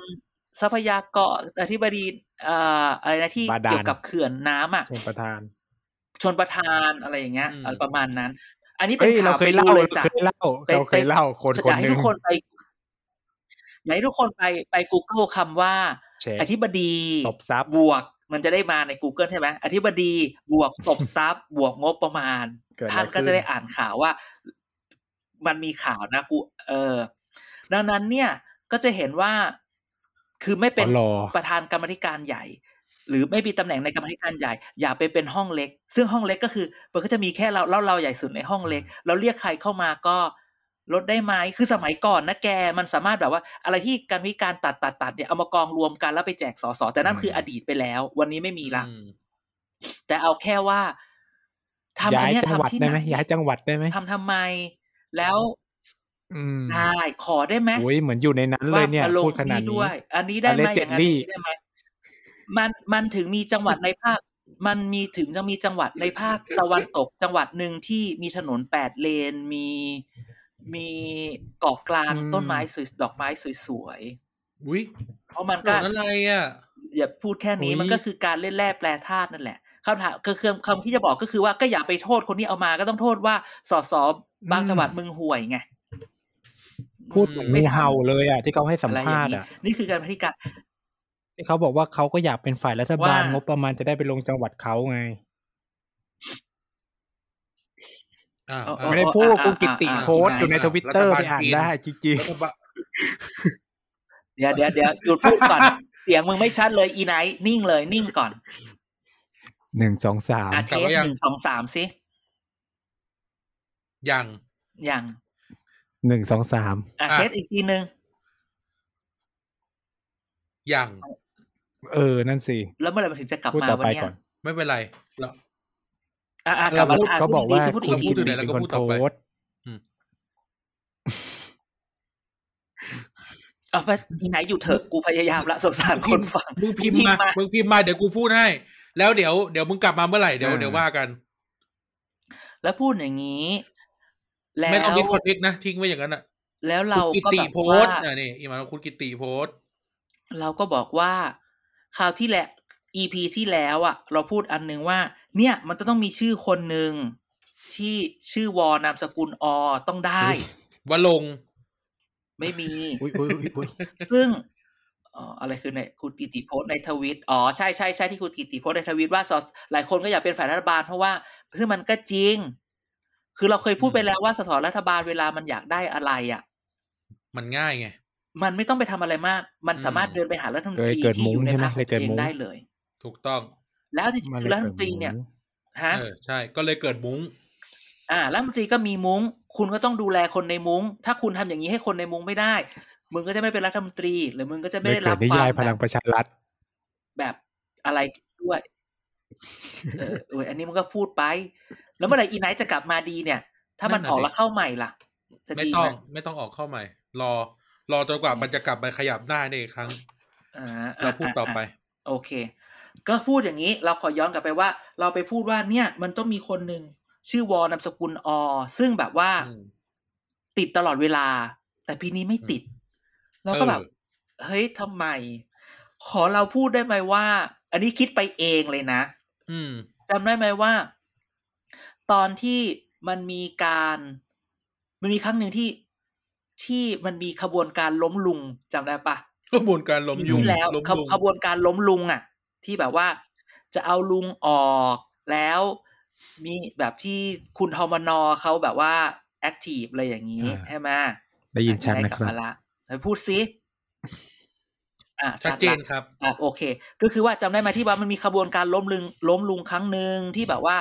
ทรัพยากรอธิบดีเอ่ออะไรนะที่บาดาลเกี่ยวกับเขื่อนน้ำอะชนประธาน ชนประธานอะไรอย่างเงี้ยอืมอะไรประมาณนั้น อันนี้เป็เอ้นยเราข่าวเคไปยดูเล่าเลยเราจ้ะเคยเล่าไปเราเคยเล่าคนอคนยากหให้นึ่ทุงกคนไปอยากให้ทุกคนไปไป Google คำว่าเช็คอธิบดีตบทรัพย์บวก มันจะได้มาใน Google ใช่ไหมอธิบดีบวกตบทรัพย์บวกงบประมาณเกิดอะไรท่านก็ขึ้นจะได้อ่านข่าวว่า มันมีข่าวนะกู เออ ดังนั้นเนี่ยก็จะเห็นว่าคือไม่เป็นอ๋อรอประธานกรรมธิการใหญ่ หรือไม่มีตำแหน่งในกรรมธิการใหญ่ อย่าไปเป็นห้องเล็ก ซึ่งห้องเล็กก็คือ มันก็จะมีแค่เราเราเราใหญ่สุดในห้องเล็ก เราเรียกใครเข้ามาก็ ลดได้ไหมคือสมัยก่อนนะแกมันสามารถแบบว่า อะไรที่กรรมธิการตัดตัดตัดเนี่ยเอามากองรวมกันแล้วไปแจกสสแต่นั่นคืออดีตไปแล้ว วันนี้ไม่มีละอืมแต่เอาแค่ว่าทำอัย้านยเนี้ยจังหวัดทำที่ได้ไหไหนมย้ายจังหวัดได้ไหมทำทำไม แล้วอืมได้ขอได้ไหมโอ้ยเหมือนอยู่ในนั้นเลยเนี่ยว่ามาลงพูดขนาดนี่นี้ด้วย อันนี้ได้ไหม Allegedly อย่างนั้นอย่างนี้ได้ไหมมันมันถึงมีจังหวัดในภาค มันมีถึงจะมีจังหวัดในภาคตะวันตกจังหวัดหนึ่งที่มีถนนแปดเลนมี มีเกาะกลางอืมต้นไม้สวยดอกไม้สวยอุ้ยๆเพราะมันถนก็นอะไรอะอย่าพูดแค่นี้อุ๊ยมันก็คือการเล่นแร่แปรธาตุนั่นแหละคำถามก็คือคำที่จะบอกก็คือว่าก็อย่าไปโทษคนที่เอามาก็ต้องโทษว่าสสบางจังหวัดมึงห่วยไงพูดเหมือนงูเห่าเลยอะที่เขาให้สัมอะไรอภาย่างษณ์นี้อะนี่คือการพธิการที่เขาบอกว่าเขาก็อยากเป็นฝ่ายรัฐบาลว่างบประมาณจะได้ไปลงจังหวัดเขาไงอ่าเอออ่า ไม่ได้พูดอ่าคุณกิติอ่าโพสต์อยู่ในอ่าทวิตเตอร์รัฐบาลไปอ่านจีนได้จริงรัฐบาลเดี๋ยวเดี๋ยวเดี๋ยวหยุดพูดก่อน เสียงมึงไม่ชัดเลยอีไนท์นิ่งเลยนิ่งก่อนๆหนึ่งสองสามอะเทสหนึ่งสองสามสิยังอย่างหนึ่งสองสามอะอะเทสอีกทีหนึ่งยังเออ นั่นสิ แล้วเมื่อไหร่มันถึงจะกลับพูดมาต่อวันไปเนี้ยก่อนไม่เป็นไรเรา อะอะกลับมาพูดอะก็บอกว่าพูดคุอีณกทีกิพูดอีกทีติเป็นคนพูดต่อโพไปสต์เอาไปอีไนท์อยู่เถอะกูพยายามละสงสารคนฟังมึงพิมพ์มามึงพิมพ์มาเดี๋ยวกูพูดให้ แล้วเดี๋ยวเดี๋ยวมึงกลับมาเมื่อไหร่เดี๋ยวอ่าเดี๋ยวว่ากัน แล้วพูดอย่างนี้ แล้วไม่ต้อง disconnect นะทิ้งไว้อย่างนั้นอะแล้วเราคุณกิก็ติแบบโพว่าสต์อะนี่อีมาคุณกิติโพสต์เราก็บอกว่าคราวที่แล้ว EP ที่แล้วอะเราพูดอันนึงว่า เนี่ยมันจะต้องมีชื่อคนหนึ่งที่ชื่อวอนามสกุลอต้องได้วลงค์ไม่มีอุ้ยอุ้ยอุ้ยอุ้ยซึ่งอ๋ออะไรคือในคุณกิติโพสต์ในทวิตอ๋อใช่ใช่ใช่ที่คุณกิติโพสต์ในทวิตว่าสสหลายคนก็อยากเป็นฝ่ายรัฐบาลเพราะว่า ซึ่งมันก็จริง คือเราเคยพูดไปแล้วว่าสสรัฐบาลเวลามันอยากได้อะไรอะ มันง่ายไง มันไม่ต้องไปทำอะไรมาก มันสามารถอืมเดินไปหารัฐมนตรีเลยเกิดที่อยู่ในมุ้งพรรคใช่ไหมเลยเกิเอดงมุ้งได้เลย ถูกต้องแล้วจริงๆคือรัฐมนตรีเนี่ยฮะเออใช่ก็เลยเกิดมุ้ง อ่ารัฐมนตรีก็มีมุ้ง คุณก็ต้องดูแลคนในมุ้ง ถ้าคุณทำอย่างนี้ให้คนในมุ้งไม่ได้ มึงก็จะไม่เป็นรัฐมนตรี หรือมึงก็จะไม่เลยได้เกิรัดบนิควายายมพลังแบบประชารัฐแบบอะไรด้วยเออเอออันนี้มึงก็พูดไป แล้วเมื่อไหร่อีไนท์จะกลับมาดีเนี่ย ถ้ามันนั่นน่ะออกดิแล้วเข้าใหม่ล่ะจะไม่ดีต้อไหมงไม่ต้องออกเข้าใหม่ รอ รอจนกว่ามันจะกลับมาขยับหน้าได้อีกครั้งอ่าเราพูดต่อไป โอเค ก็พูดอย่างนี้เราขอย้อนกลับไปว่า เราไปพูดว่าเนี่ย มันต้องมีคนหนึ่งชื่อวอนามสกุลอซึ่งแบบว่าอืมติดตลอดเวลา แต่ปีนี้ไม่ติด แล้วก็แบบเออเฮ้ยทำไม ขอเราพูดได้ไหมว่า อันนี้คิดไปเองเลยนะอืมจำได้ไหมว่า ตอนที่มันมีการ มันมีครั้งหนึ่งที่ที่มันมีขบวนการล้มลุงจำได้ปะกระบวนการล้มปียุงที่แล้วล้มขบลุงขบวนการล้มลุงอะ ที่แบบว่า จะเอาลุงออกแล้วมีแบบที่คุณทอมนอเขาแบบว่า active อะไรอย่างนี้อ่าใช่ไหมได้ยินชัดอ่นะครับกลัมาละไปพูดซิอะชัดละเจนครับอะโอเค ก็คือว่าจำได้ไหมที่ว่ามันมีขบวนการล้มลุงล้มลุงครั้งหนึ่งที่แบบว่า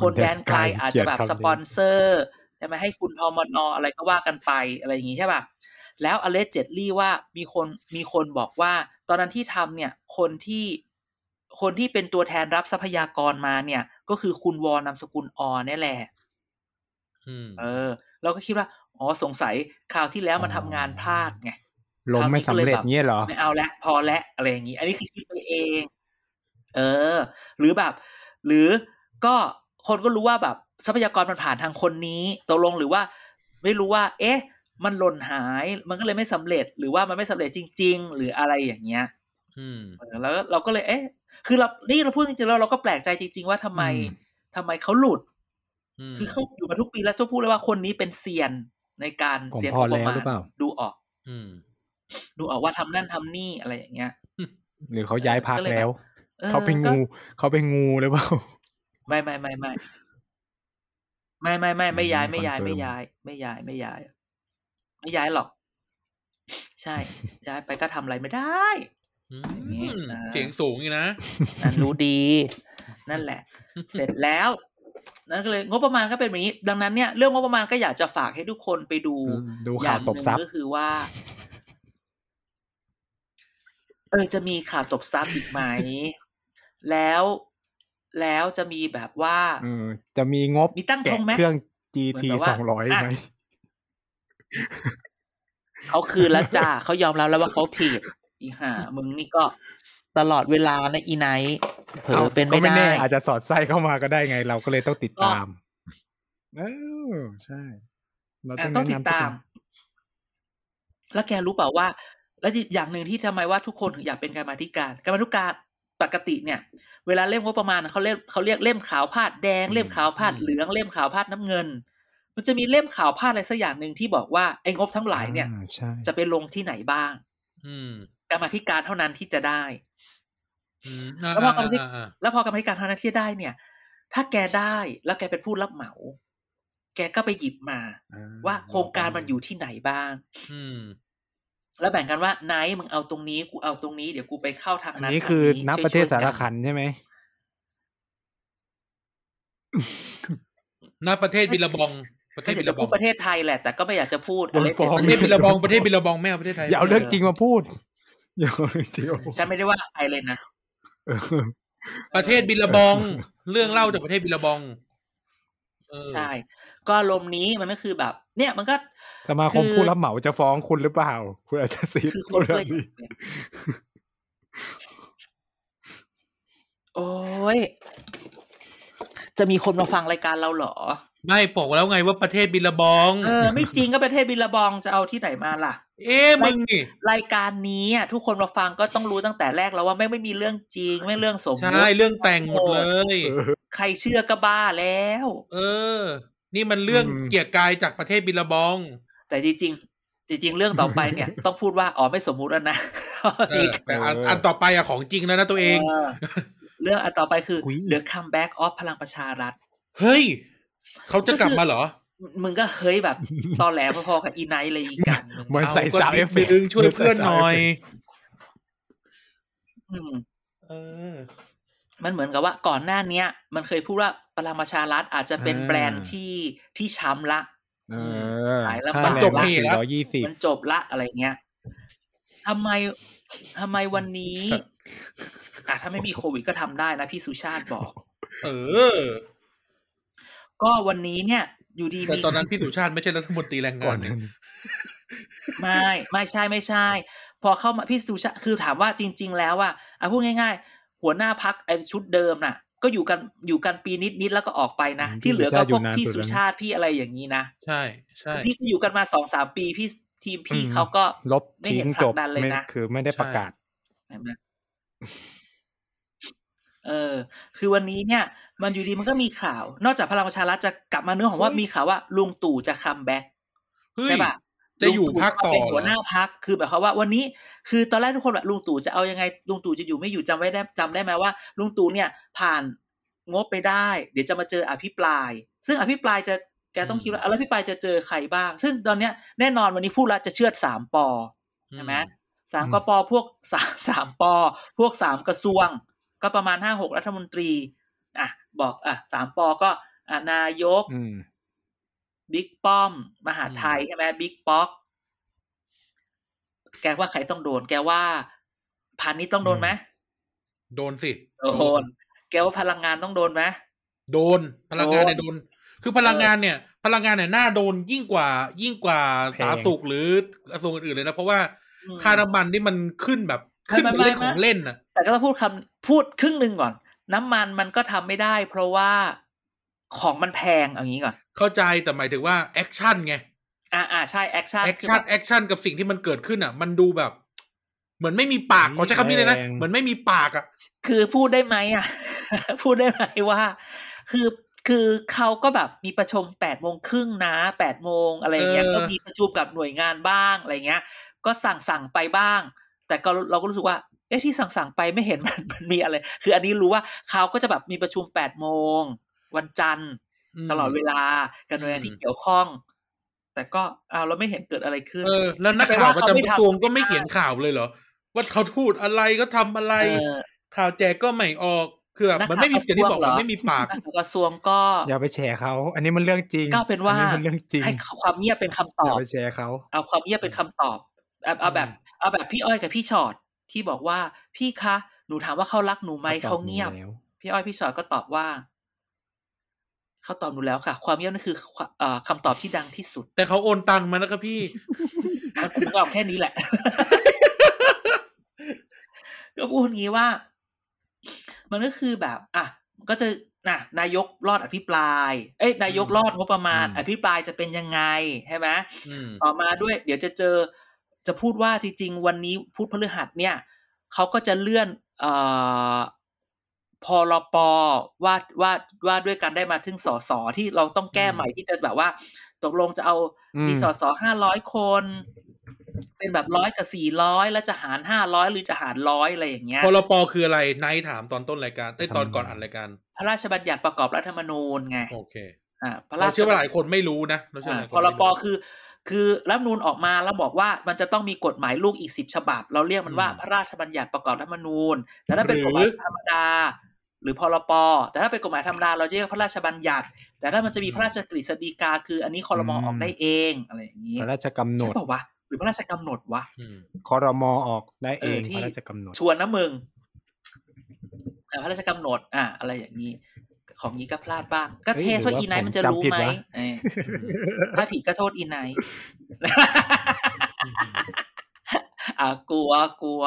คนแดนไกลอาจจะแบบเกลียดคำนี้สปอนเซอร์ใช่ไหมให้คุณทอมนออะไรก็ว่ากันไปอะไรอย่างงี้ใช่ป่ะแล้วอเลสเจดลี่ว่ามีคนมีคนบอกว่า ตอนนั้นที่ทำเนี่ย คนที่ คนที่เป็นตัวแทนรับทรัพยากรมาเนี่ย ก็คือคุณวอนามสกุลอเนี่ยแหละอืมเออ เราก็คิดว่า อ๋อสงสัยคราวที่แล้วมันทำงานพลาดไงล้มไม่สำเร็จเงี้ยเหรอ ไม่เอาละพอละอะไรอย่างนี้ อันนี้คือคิดไปเอง เออ หรือแบบ หรือก็คนก็รู้ว่าแบบทรัพยากรมันผ่านทางคนนี้ตกลงหรือว่า ไม่รู้ว่า เอ๊ะ มันหล่นหาย มันก็เลยไม่สำเร็จ หรือว่ามันไม่สำเร็จจริง ๆ หรืออะไรอย่างเงี้ยอืมเออ แล้วเราก็เลยเอ๊ะ คือเรานี่เราพูดจริงๆแล้วเราก็แปลกใจจริง ๆ ว่าทำไมอืมทำไมเขาหลุดมคือเขาอยู่มาทุกปีแล้วจะพูดเลยว่าคนนี้เป็นเซียนในการผมเซียนพอประแล้วมาณหรือเปล่าดูออกอืมดูออกว่าทำนั่นทำนี่อะไรอย่างเงี้ย หรือเขาย้ายพรรคก็เลยแบบแล้วออเขาเป็นก็งูเขาเป็นงูหรือเปล่าไม่ไม่ไม่ไม่ไม่ไม่ไม่ไม่ย้ายอืมไม่ย้ายคอนเฟิร์มไม่ย้าย ไม่ย้ายไม่ย้าย ไม่ย้ายหรอก ใช่ ย้ายไปก็ทำอะไรไม่ได้ อือย่างงี้มอ่าเสียงสูงอีกนะนั่นรู้ดี นั่นแหละ เสร็จแล้วนั่นก็เลยงบประมาณก็เป็นแบบนี้ ดังนั้นเนี่ยเรื่องงบประมาณก็อยากจะฝากให้ทุกคนไปดูอืมดูอข่าย่าวงตหบนึ่งซับก็คือว่า เออจะมีข่าวตบซับอีกไหม แล้วแล้วจะมีแบบว่าเออจะมีงบมีตั้งธแกะงไหมเครื่องเหมื GT อนแบบว่าสองร้อยอะไหมเขาคืนแล้วจ้าเขายอมรับแล้วว่าเขาผิด อีห่ามึงนี่ก็ตลอดเวลานะอีไนท์เผลอเป็นก็ไม่ไม่ได้แน่อาจจะสอดไส้เข้ามาก็ได้ไง เราก็เลยต้องติดตามเออใช่ เราอะต้องต้องแนะติดนำทุกตาคมนแล้วแกรู้เปล่าว่า แล้วอย่างหนึ่งที่ทำไมว่าทุกคนถึงอยากเป็นกรรมาธิการกรรมาธิการปกติเนี่ย เวลาเล่มงบประมาณเขาเล่มเขาเรียกเล่มขาวพาดแดง เล่มขาวพาดเหลืองเล่มขาวพาดน้ำเงิน มันจะมีเล่มขาวพาดอะไรสักอย่างหนึ่งที่บอกว่าไอ้งบทั้งหลายเนี่ยอ่าใช่จะไปลงที่ไหนบ้าง อืมก รรมาธิการเท่านั้นที่จะได้อืมอ่าแล้วพอกรรมธิอ่าอ่าแล้วพอกรรมาธิการเท่านั้นที่ได้เนี่ย ถ้าแกได้แล้วแกเป็นผู้รับเหมา แกก็ไปหยิบมาอ่ว่าโครงการมันอยู่ที่ไหนบ้างอืมแล้วแบ่งกันว่าไนท์มึงเอาตรงนี้กูเอาตรงนี้เดี๋ยวกูไปเข้าทางอันนั้นนี้ทางคือนับช่วยประเทศช่วยสารกันขันใช่ไหมหน้าประเทศบิลลาบองประเทก็ศอยาบิกลจะลาบพูอดงประเทศไทยแหละแต่ก็ไม่อยากจะพูดโดนอะไรฟ้องประเทศบิลลาบองประเทศบิลลาบองไม่เอาประเทศไทยอย่าเอาเรื่องจริงมาพูดอ ย่าเอาเรื่องจริงมาพูดฉันไม่ได้ว่าใครเลยนะเออประเทศบิลลาบอง เรื่องเล่าจากประเทศบิลลาบองเออใช่ ก็อารมณ์นี้มันก็คือแบบ เนี่ยมันก็สมาคมคือผู้รับเหมาจะฟ้องคุณหรือเปล่า คุณอาจจะซีดคือคพูนดแบเพื่บอนี้โอ้ยจะมีคนมาฟังรายการเราเหรอ ไม่บอกแล้วไงว่าประเทศบิลลาบอง เออ ไม่จริงก็ประเทศบิลลาบองจะเอาที่ไหนมาล่ะ เอ๊ะมึงนี่รายการนี้อะทุกคนมาฟังก็ต้องรู้ตั้งแต่แรกแล้วว่าไม่งไม่มีเรื่องจริง ไม่เรื่องสมมใช่ติเรื่องแต่งหมดเลยเออใครเชื่อก็บ้าแล้ว เออ นี่มันเรื่องอืมเกียร์กายจากประเทศบิลลาบอง แต่จริงๆจริงๆ เรื่องต่อไปเนี่ย ต้องพูดว่าอ๋อไม่สมมุติแล้วนะเออแต่อันอันต่อไปอะของจริงแล้วนะตัวเองเออเรื่องอันต่อไปคืออุ๊ย The Comeback of พลังประชารัฐ เฮ้ย เขาจะกลับมาเหรอ มึงก็เฮ้ยแบบตอนแหลพอๆกับอีไนท์เลยอีกันมึงมันใส่ก็สาวเอฟเฟกต์ดึงช่วยเพื่อนหน่อยอืมเออมันเหมือนกับว่าก่อนหน้าเนี้ย มันเคยพูดว่าพลังประชารัฐอาจจะเป็นอ่าแบรนด์ที่ที่ช้ำละเออขายแล้วค่ามันแรจงบสี่แล้วร้อยยี่สิบมันจบละอะไรเงี้ยทำไมทำไมวันนี้ อะถ้าไม่มีโควิดก็ทำได้นะพี่สุชาติบอก เออ ก็วันนี้เนี่ย อยู่ดีแต่มีตอนนั้นพี่สุชาติไม่ใช่รัฐมนตรีแรงก่งาอนนนั้นี่นไม่ไม่ใช่ไม่ใช่ พอเข้ามาพี่สุชาติคือถามว่าจริง ๆ แล้วอะอะพูดง่าย ๆ หัวหน้าพักไอชุดเดิมน่ะ ก็อยู่กันอยู่กันปีนิดๆแล้วก็ออกไปนะ ที่เหลือก็พวกพี่สุชาติพี่อะไรอย่างนี้นะใช่ใช่พี่ก็อยู่กันมาสองสามปีพี่ทีมพี่เขาก็ลบไม่เห็ทิ้นงผลัจกบดันเลยไม่นะคือไม่ได้ประกาศเห็นไหมเออ คือวันนี้เนี่ยมันอยู่ดีมันก็มีข่าว นอกจากพลังประชารัฐจะกลับมาเนื้อของว่ามีข่าวว่าลุงตู่จะคัมแบ็กเฮ้ยใช่ปะจะอยู่ลุงตู่พักต่อเป็นหัวเหรอหน้าพักคือแบบเขามว่าวันนี้คือตอนแรกทุกคนแบบลุงตู่จะเอายังไงลุงตู่จะอยู่ไม่อยู่จำไว้ได้จำได้ไหมว่า ลุงตู่เนี่ยผ่านงบไปได้ เดี๋ยวจะมาเจออภิปราย ซึ่งอภิปรายจะแกต้องคิดว่าแล้วอภิปรายจะเจอใครบ้าง ซึ่งตอนเนี้ยแน่นอนวันนี้พูดแล้วจะเชื่อดสามปอใช่ไหมสามอืมกปพวกสามสามปอพวกสามกระทรวง ก็ประมาณห้าหกรัฐมนตรี อะบอกอะสามปอก็อะนายกอืมบิ๊กป้อม มหาดไทยใช่ไหมบิ๊กป๊อก แกว่าใครต้องโดน แกว่าพาณิชย์ต้องโดนไหมโดนสิ โดน แกว่าพลังงานต้องโดนไหมโดน พลังงานเนี่ยโดโดนนคือพลังงานเนี่ย พลังงานเนี่ยน่าโดนยิ่งกว่า ยิ่งกว่าแพงสาธารณสุขหรือกระทรวงอื่นๆเลยนะ เพราะว่าอืมค่าน้ำมันนี่มันขึ้นแบบขึ้นไม่เป็นไม่เล่นของไม่เล่นน่ะแต่ก็ต้องพูดคำพูดครึ่งหนึ่งก่อน น้ำมันมันก็ทำไม่ได้ เพราะว่าของมันแพงเอางี้ก่อน เข้าใจแต่หมายถึงว่า action ไง อ่าอ่าใช่ action action actionกับสิ่งที่มันเกิดขึ้นอะ มันดูแบบ เหมือนไม่มีปากขอใช้คำนี้เลยนะแรงเหมือนไม่มีปากอะ คือพูดได้ไหมอะ พูดได้ไหมว่า คือคือเขาก็แบบมีประชุมแปดโมงครึ่งนะแปดโมงอะไรอย่างเงี้ยเออก็มีประชุมกับหน่วยงานบ้างอะไรเงี้ย ก็สั่งสั่งไปบ้าง แต่ก็เราก็รู้สึกว่าเอ๊ะที่สั่งสั่งไปไม่เห็นมันมันมีอะไร คืออันนี้รู้ว่าเขาก็จะแบบมีประชุมแปดโมง วันจันทร์มตลอดเวลากับหน่วยงานอืมที่เกี่ยวข้อง แต่ก็อ้าวเราไม่เห็นเกิดอะไรขึ้น เออ แล้วนักจะไปข่าวว่าประเขาไม่จำกระทรวงทำก็ไม่ไม่ได้เขียนข่าวเลยเหรอ ว่าเขาพูดอะไรก็ทำอะไรเออข่าวแจกก็ไม่ออกคือแบบนักมันไม่มีข่าวเสียงที่บอกกระทรวงเหรอมันไม่มีปากนักกระทรวงก็อย่าไปแฉเขา อันนี้มันเรื่องจริงก็เป็นว่าอัมันเรื่องจริงให้ความเงียบเป็นคำตอย่าอบไปแฉเขาเอาความเงียบเป็นคำตอบเอาเอาแบบเอาแบบพี่อ้อยกับพี่ชอด ที่บอกว่าพี่คะ หนูถามว่าเขารักหนูไหมเขาเงียบแล้วพี่อ้อยพี่ชอดก็ตอบว่าเขาตอบหนูแล้วค่ะ ความเงียบนั่นคือความเอ่อคำตอบที่ดังที่สุด แต่เขาโอนตังมานะครับพี่แล้วผมก็เอาแค่นี้แหละ ก็พูดงี้ว่า มันก็คือแบบ อะ ก็จะนะนายกรอดอภิปราย เอ้ยนายกรอดงบประมาณ อภิปรายจะเป็นยังไงใช่ไหมอืมต่อมาด้วย เดี๋ยวจะเจอ จะพูดว่าจริงๆวันนี้พูดพฤหัสเนี่ยเขาก็จะเลื่อนเอ่อพรปว่าว่าว่าด้วยการได้มาถึงสสที่เราต้องแก้ใหม่ที่จะแบบว่า ตกลงจะเอาอืมมีสสห้าร้อยคน เป็นแบบร้อยกับสี่ร้อยแล้วจะหารห้าร้อยหรือจะหารร้อยอะไรอย่างเงี้ยพรปคืออะไรไนท์ถามตอนต้นรายการไอ้ยตอนก่อนอันรายการ พระราชบัญญัติประกอบรัฐธรรมนูญไงโอเคอ่าพระเราราชเชื่อว่าหลายคนไม่รู้นะเราเชื่ออ่าว่าหลายพคนรไม่ปรู้คือ คือรัฐธรรมนูญออกมาแล้วบอกว่ามันจะต้องมีกฎหมายลูกอีกสิบฉบับ เราเรียกมันว่าอืมพระราชบัญญัติประกอบรัฐธรรมนูญแต่ถ้าเป็นกฎหมายธรรมดา หรือพรปแต่ถ้าเป็นกฎหมายธรรมดาเราจะเรียกพระราชบัญญัติ แต่ถ้ามันจะมีพระราชกฤษฎีกา คืออันนี้คอรมอออกได้เองอะไรอย่างนี้พระราชกำหนใช่ดเปล่าวะหรือพระราชกำหนดวะอืมคอรมอออกได้เองเออที่พระราชกำหนดชวนนะมึงอ่าพระราชกำหนดอ่าอะไรอย่างนี้ ของนี้ก็พลาดบ้าง ก็เอ้ยเทสหรือว่าว่าอีไนท์ผมมันจะจำรู้ผิดไหมวะเออถ้าผิดก็โทษอีไนท์อ่ากลัวกลัว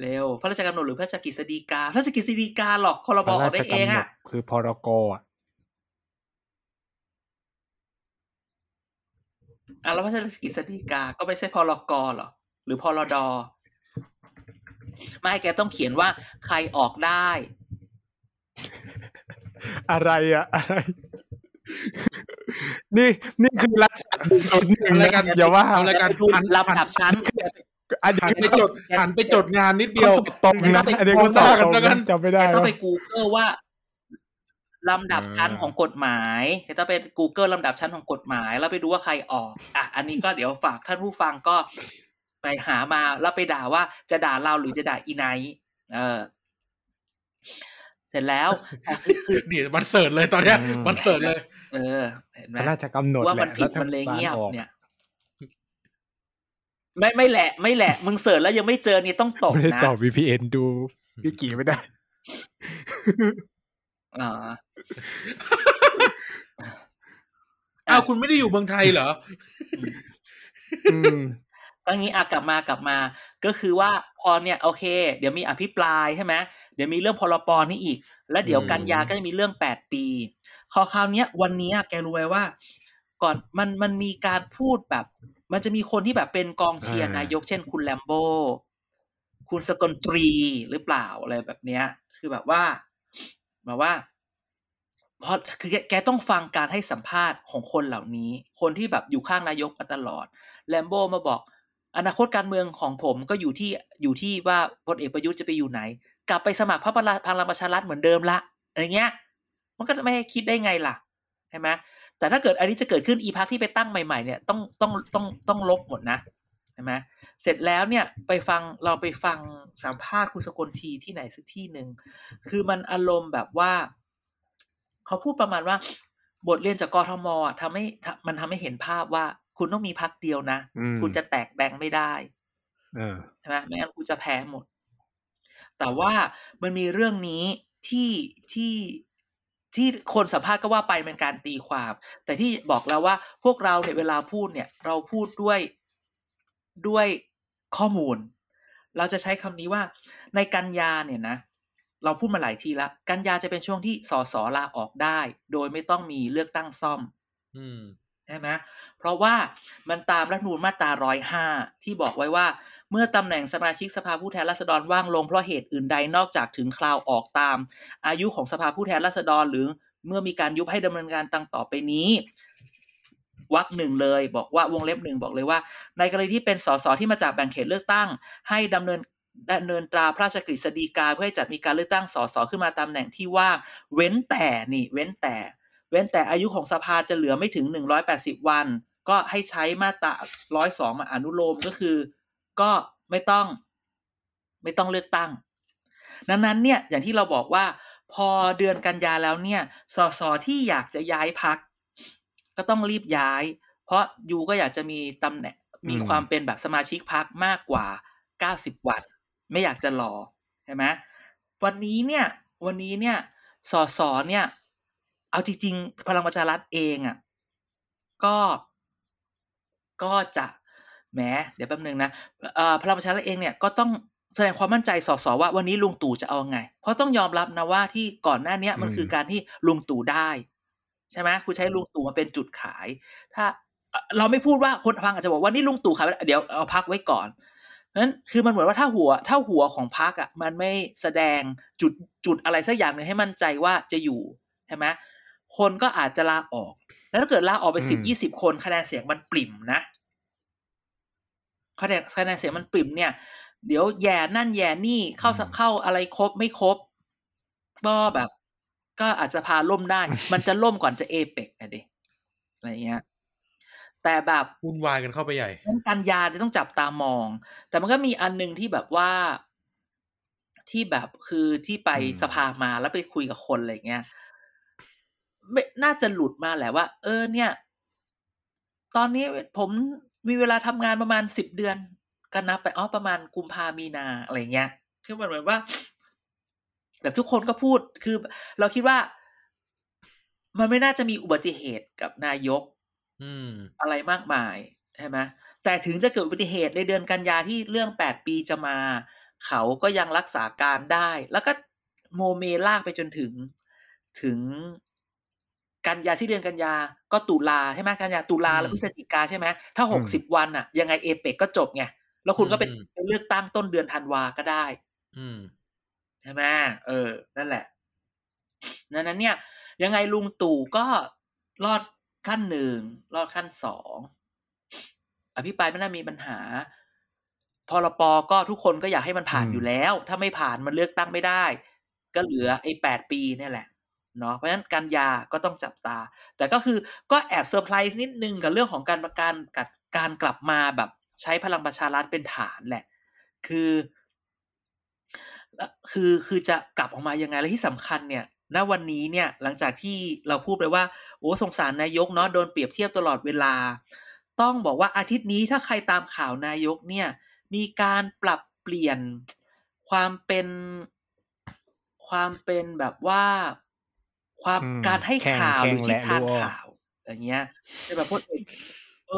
เร็ว พระราชกำหนดหรือพระราชกฤษฎีกา พระราชกฤษฎีกาหรอกคอรพมอระอราอกชได้เองกำหนดอะ คือพรกอะอะแล้วพระราชกฤษฎีกา ก็ไม่ใช่พรกเหรอ หรือพรดไม่แกต้องเขียนว่าใครออกได้ อะไรอะอะไร นี่นี่คือรักษาส่วนหนึ่งอะไรนะกันอย่าว่าเอารายการไปดูหันลำดับชั้นอันนี้หันไปจดหันไปจดงานนิดเดียวข้อสอบตรงนะอันนี้ก็สอบตรงนะจำไม่ได้แกต้องวะไป Google ว่าลำดับชั้นอ่าของกฎหมายแกต้องไป Google ลำดับชั้นของกฎหมาย แล้วไปดูว่าใครออก อะ อันนี้ก็เดี๋ยวฝากท่านผู้ฟังก็ไปหามาแล้วไปด่าว่าจะด่าเราหรือจะด่าอีไนท์เออเส ร็จแล้วแต่คือคือนี่มันเสิร์ชเลยตอนเนี้ยมันเสิร์ชเลย เออ เห็นไหมพระราชกำหนดว่าแหมันละผิดรัฐมันเลยบาลเงียบออกเนี่ยไม่ไม่แหละ ไม่แหละ มึงเสิร์ชแล้วยังไม่เจอนี่ต้องตกไม่ได้นะตอบ VPN ดูวิกิไม่ได้อ่าอ้าวคุณไม่ได้อยู่เมืองไทยเหรออืมก็งี้อะกลับมากลับมา ก็คือว่าพอเนี่ย โอเค เดี๋ยวมีอภิปรายใช่ไหม เดี๋ยวมีเรื่องพรปนี่อีก แล้วเดี๋ยวอืมกันยาก็จะมีเรื่องแปดปีคราวคราวเนี้ยวันเนี้ยแกรู้ไหมว่า ก่อนมันมันมีการพูดแบบ มันจะมีคนที่แบบเป็นกองเชียร์อ่านนายก เช่น คุณแลมโบคุณสกลตรีหรือเปล่าอะไรแบบเนี้ย คือแบบว่าแบบว่าเพราะคือแกแกต้องฟังการให้สัมภาษณ์ของคนเหล่านี้ คนที่แบบอยู่ข้างนายกมาตลอด แลมโบมาบอก อนาคตการเมืองของผมก็อยู่ที่อยู่ที่ว่าพลเอกประยุทธ์จะไปอยู่ไหน กลับไปสมัครพรรคพลังประชารัฐเหมือนเดิมละอะไรเงี้ย มันก็ไม่ให้คิดได้ไงล่ะใช่ไหมแต่ถ้าเกิดอันนี้จะเกิดขึ้นอีพักที่ไปตั้งใหม่ๆเนี่ยต้องต้องต้องต้องลบหมดนะใช่ไหมเสร็จแล้วเนี่ยไปฟังเราไปฟังสัมภาษณ์คุณสกลทีที่ไหนสักที่หนึ่งคือมันอารมณ์แบบว่า เขาพูดประมาณว่า บทเรียนจากกทมอะทำให้ทำมันทำให้เห็นภาพว่า คุณต้องมีพักเดียวนะอืมคุณจะแตกแบ่งไม่ได้เออใช่ไหมไม่งั้นกูจะแพ้หมด แต่ว่ามันมีเรื่องนี้ที่ที่ที่คนสัมภาษณ์ก็ว่าไปเป็นการตีความ แต่ที่บอกแล้วว่าพวกเราเนี่ยเวลาพูดเนี่ยเราพูดด้วยด้วยข้อมูล เราจะใช้คำนี้ว่าในกันยาเนี่ยนะ เราพูดมาหลายทีละ กันยาจะเป็นช่วงที่สสลาออกได้ โดยไม่ต้องมีเลือกตั้งซ่อม อืม ใช่ไหมเพราะว่ามันตามรัฐมนูญมาตราร้อยห้าที่บอกไว้ว่า เมื่อตำแหน่งสมาชิกสภาผู้แทนราษฎรว่างลงเพราะเหตุอื่นใดนอกจากถึงคราวออกตาม อายุของสภาผู้แทนราษฎรหรือเมื่อมีการยุบให้ดำเนินการตังต่อไปนี้วรรคหนึ่งเลย บอกว่าวงเล็บหนึ่งบอกเลยว่า ในกรณีที่เป็นสสที่มาจากแบ่งเขตเลือกตั้ง ให้ดำเนินดำเนินตราพระราชกฤษฎีกาเพื่อให้จัดมีการเลือกตั้งสสขึ้นมาตามตำแหน่งที่ว่างเว้นแต่นี่ เว้นแต่ เว้นแต่อายุของสภาจะเหลือไม่ถึงหนึ่งร้อยแปดสิบวัน ก็ให้ใช้มาตราร้อยสองมาอนุโลมก็คือ ก็ไม่ต้อง ไม่ต้องเลือกตั้ง ดังนั้นเนี่ยอย่างที่เราบอกว่า พอเดือนกันยาแล้วเนี่ยสสที่อยากจะย้ายพัก ก็ต้องรีบย้าย เพราะยูก็อยากจะมีตำแหน่งมีอืมความเป็นแบบสมาชิกพักมากกว่าเก้าสิบวัน ไม่อยากจะรอใช่ไหมวันนี้เนี่ย วันนี้เนี่ยสสเนี่ย เอาจริงๆพลังประชารัฐเองอะ่ะก็ก็จะแหมเดี๋ยวแป๊บนึงนะเอ่อพลังประชารัฐเองเนี่ยก็ต้องแสดงความมั่นใจสสว่าวันนี้ลุงตู่จะเอาไง เพราะต้องยอมรับนะว่าที่ก่อนหน้าเนี้ยมันอืมคือการที่ลุงตู่ได้ ใช่ไหมคุณใช้ลุงตู่มาเป็นจุดขาย ถ้าเอ่อเราไม่พูดว่าคนฟังอาจจะบอกว่านี่ลุงตู่ขายไม่ได้เดี๋ยวเอาพักไว้ก่อนเพราะฉะนั้นคือมันเหมือนว่าถ้าหัวถ้าหัวของพักอะมันไม่แสดงจุดจุดอะไรสักอย่างหนึ่งให้มั่นใจว่าจะอยู่ใช่ไหม คนก็อาจจะลาออก แล้วถ้าเกิดลาออกไปอืสิบมยี่สิบคนคะแนนเสียงมันปริ่มนะคะแนนคะแนนเสียงมันปริ่มเนี่ย เดี๋ยวแย่นั่นแย่นี่เข้าสเข้าอะไรครบไม่ครบก็แบบ ก็อาจจะพาล่มได้ มันจะล่มก่อนจะเอเปกอะดิอะไรเงี้ยแต่แบบวุ่นวายกันเข้าไปใหญ่นั้นกันยาเนี่ยต้องจับตามอง แต่มันก็มีอันหนึงที่แบบว่าที่แบบคือที่ไปอืมสภามาแล้วไปคุยกับคนอะไรเงี้ย ไม่น่าจะหลุดมาแหละว่า เออเนี่ย ตอนนี้ผมมีเวลาทำงานประมาณสิบเดือนก็นับไปอ๋อประมาณกุมภามีนาอะไรเงี้ยคือมันเหมือนว่า แบบทุกคนก็พูดคือ เราคิดว่า มันไม่น่าจะมีอุบัติเหตุกับนายกอืมอะไรมากมายใช่ไหมแต่ถึงจะเกิดอุบัติเหตุในเดือนกันยาที่เรื่องแปดปีจะมา เขาก็ยังรักษาการได้ แล้วก็โมเมลากไปจนถึงถึง กันยาที่เดือนกันยาก็ตุลาใช่ไหมกันยาตุลาแล้วอืมพฤศจิกาใช่ไหมถ้าอืหมกสิบวันอะยังไงเอเปกก็จบไงแล้วคุณก็เป็นอืมเป็นเลือกตั้งต้นเดือนธันวาก็ได้ อืมใช่ไหมเออ นั่นแหละดังนั้นเนี่ย ยังไงลุงตู่ก็รอดขั้นหนึ่งรอดขั้นสองอภิปรายไม่น่ามีปัญหาพรปก็ทุกคนก็อยากให้มันผ่านอืมอยู่แล้ว ถ้าไม่ผ่านมันเลือกตั้งไม่ได้ ก็เหลือไอ้แปดปีเนี่ยแหละ เนาะเพราะฉะนั้นกันยาก็ต้องจับตา แต่ก็คือก็แอบเซอร์ไพรส์นิดนึงกับเรื่องของการประการกับการกลับมาแบบใช้พลังประชารัฐเป็นฐานแหละ คือคือคือจะกลับออกมายังไงและที่สำคัญเนี่ยณวันนี้เนี่ยหลังจากที่เราพูดไปว่าโอ้สงสารนายกเนาะโดนเปรียบเทียบตลอดเวลา ต้องบอกว่าอาทิตย์นี้ถ้าใครตามข่าวนายกเนี่ยมีการปรับเปลี่ยนความเป็นความเป็นแบบว่า ความอืมการให้แข่งข่าวหรือแข่ทิงศแหละทางรู้ออกข่าวอย่างเงี้ยแต่แบบพลเอกเออ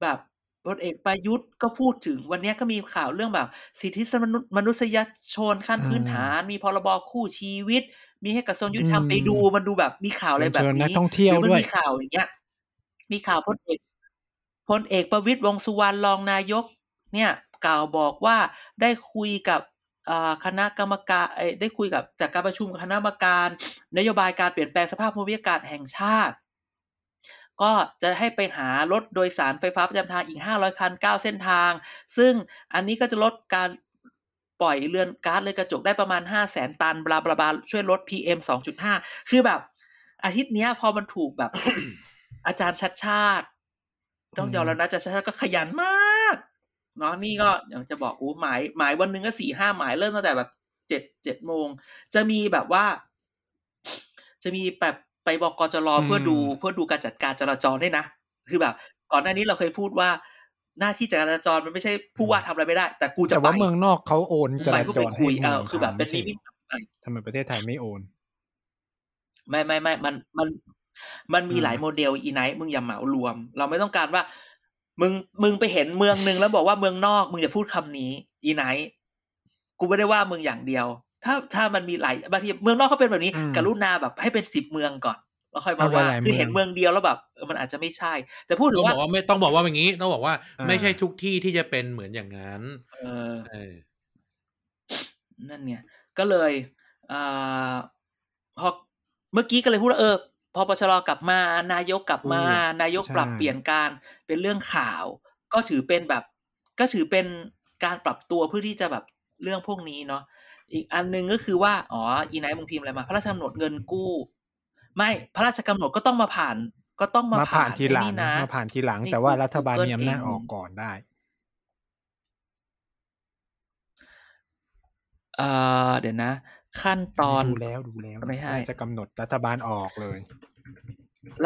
แบบพลเอกประยุทธ์ก็พูดถึงวันเนี้ยก็มีข่าวเรื่องแบบ สิทธิมนุษย์มนุษยชนขั้นพื้นฐาน มีพรบคู่ชีวิต มีให้กระทรวงยุติธรรมอืมไปดูมันดูแบบมีข่าวอะไรแบบเชิญนันี้กท่องเที่ยวหรืมันด้วยมีข่าวอย่างเงี้ย มีข่าวพลเอกพลเอกประวิตรวงษ์สุวรรณรองนายก เนี่ย กล่าวบอกว่าได้คุยกับอ่า คณะกรรมการได้คุยกับจากการประชุมคณะกรรมการ นโยบายการเปลี่ยนแปลงสภาพภูมิอากาศแห่งชาติ ก็จะให้ไปหารถโดยสารไฟฟ้าประจำทางอีก 500 คัน 9 เส้นทาง ซึ่งอันนี้ก็จะลดการปล่อยเรือนก๊าซเรือนกระจกได้ประมาณ 5 0 0แสนตัน บลาบลาบลาช่วยลด PM 2.5 คือแบบอาทิตย์นี้พอมันถูกแบบ อาจารย์ชัดชาติ ต้องยอมแล้วนะอาจารย์ชัดชาติก็ขยันมาก เนาะนี่ก็อย่างจะบอกอู้หมายหมายวันหนึ่งก็สี่ห้าหมายเริ่มตั้งแต่แบบเจ็ดเจ็ดโมง จะมีแบบว่า จะมีแบบไปบอกกจรอืมเพื่อดูเพื่อดูการจัดการจราจรด้วยนะ คือแบบ ก่อนหน้านี้เราเคยพูดว่าหน้าที่จราจรมันไม่ใช่ผู้ว่าทำอะไรไม่ได้ แต่กูจะแต่ไปว่าเมืองนอกเขาโอนจไปราเพื่อจไปรคุยให้เออมืงคือแบบเป็นทำนิไม่มิใช่ตไปทำไมประเทศไทยไม่โอน ไม่ไม่ไม่มันมันมันมีอืมหลายโมเดลอีไนท์มึงอย่าเหมารวม เราไม่ต้องการว่า มึงมึงไปเห็นเมืองหนึ่งแล้วบอกว่าเมืองนอก มึงอย่าพูดคำนี้ อีไนท์กูไม่ได้ว่ามึงอย่างเดียว ถ้าถ้ามันมีหลายบางทีเมืองนอกเขาเป็นแบบนี้อืมกรุณาแบบให้เป็นสิบเมืองก่อนแล้วค่อยมาเอาไว้ว่าหลายคือเห็นเมืองเมืองเดียวแล้วแบบเออมันอาจจะไม่ใช่ แต่พูดถึต้องงว่าบอกว่าไม่ต้องบอกว่าอย่างนี้ต้องบอกว่าอ่า ไม่ใช่ทุกที่ที่จะเป็นเหมือนอย่างนั้น เออเออนั่นเนี่ย ก็เลยอ่าพอเมื่อกี้ก็เลยพูดว่าเออพ อปชรกลับมา นายกกลับมาพูดนายกใช่ปรับเปลี่ยนการเป็นเรื่องข่าว ก็ถือเป็นแบบ ก็ถือเป็นการปรับตัวเพื่อที่จะแบบเรื่องพวกนี้เนาะอีกอันหนึงก็คือว่าอ๋ออีไนท์มึงพิมพ์อะไรมา พระราชกำหนดเงินกู้ ไม่พระราชกำหนดก็ต้องมาผ่าน ก็ต้องมามาผ่านทีหลังไอ้นี่นะมาผ่านทีหลังนี่แต่ว่า Google รัฐบาลมีอำนาจเองออกก่อนได้เอ่อเดี๋ยวนะ ขั้นตอนดูแล้วดูแล้วไม่ใช่จะกำหนดรัฐบาลออกเลย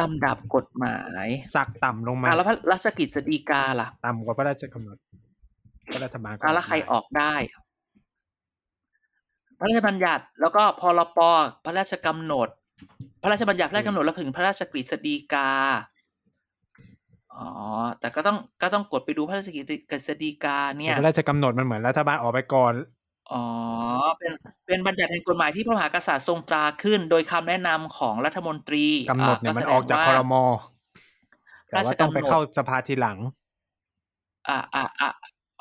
ลำดับกฎหมายสักต่ำลงมาอะแล้วพระราชกิจสีกาล่ะ ต่ำกว่าพระราชกำหนดพระรัฐบาลก็อะแล้วใครได้ออกได้ พระราชบัญญัติแล้วก็พรปพระราชกำหนด พระราชบัญญัติพระราชกำหนดแล้วถึงพระราชกฤษฎีกาอ๋อแต่ก็ต้องก็ต้องกดไปดูพระราชกฤษฎีกาเนี่ยพระราชกำหนดมันเหมือนรัฐบาลออกไปก่อน อ๋อ เป็น เป็นบัญญัติแห่งกฎหมายที่พระมหากษัตริย์ทรงตราขึ้น โดยคำแนะนำของรัฐมนตรีกำหนดเนี่ยะมันแสดออกจากว่ครมแต่ราชว่าต้องไปกำหนด เข้าสภาทีหลัง อ่าอ่าอ่า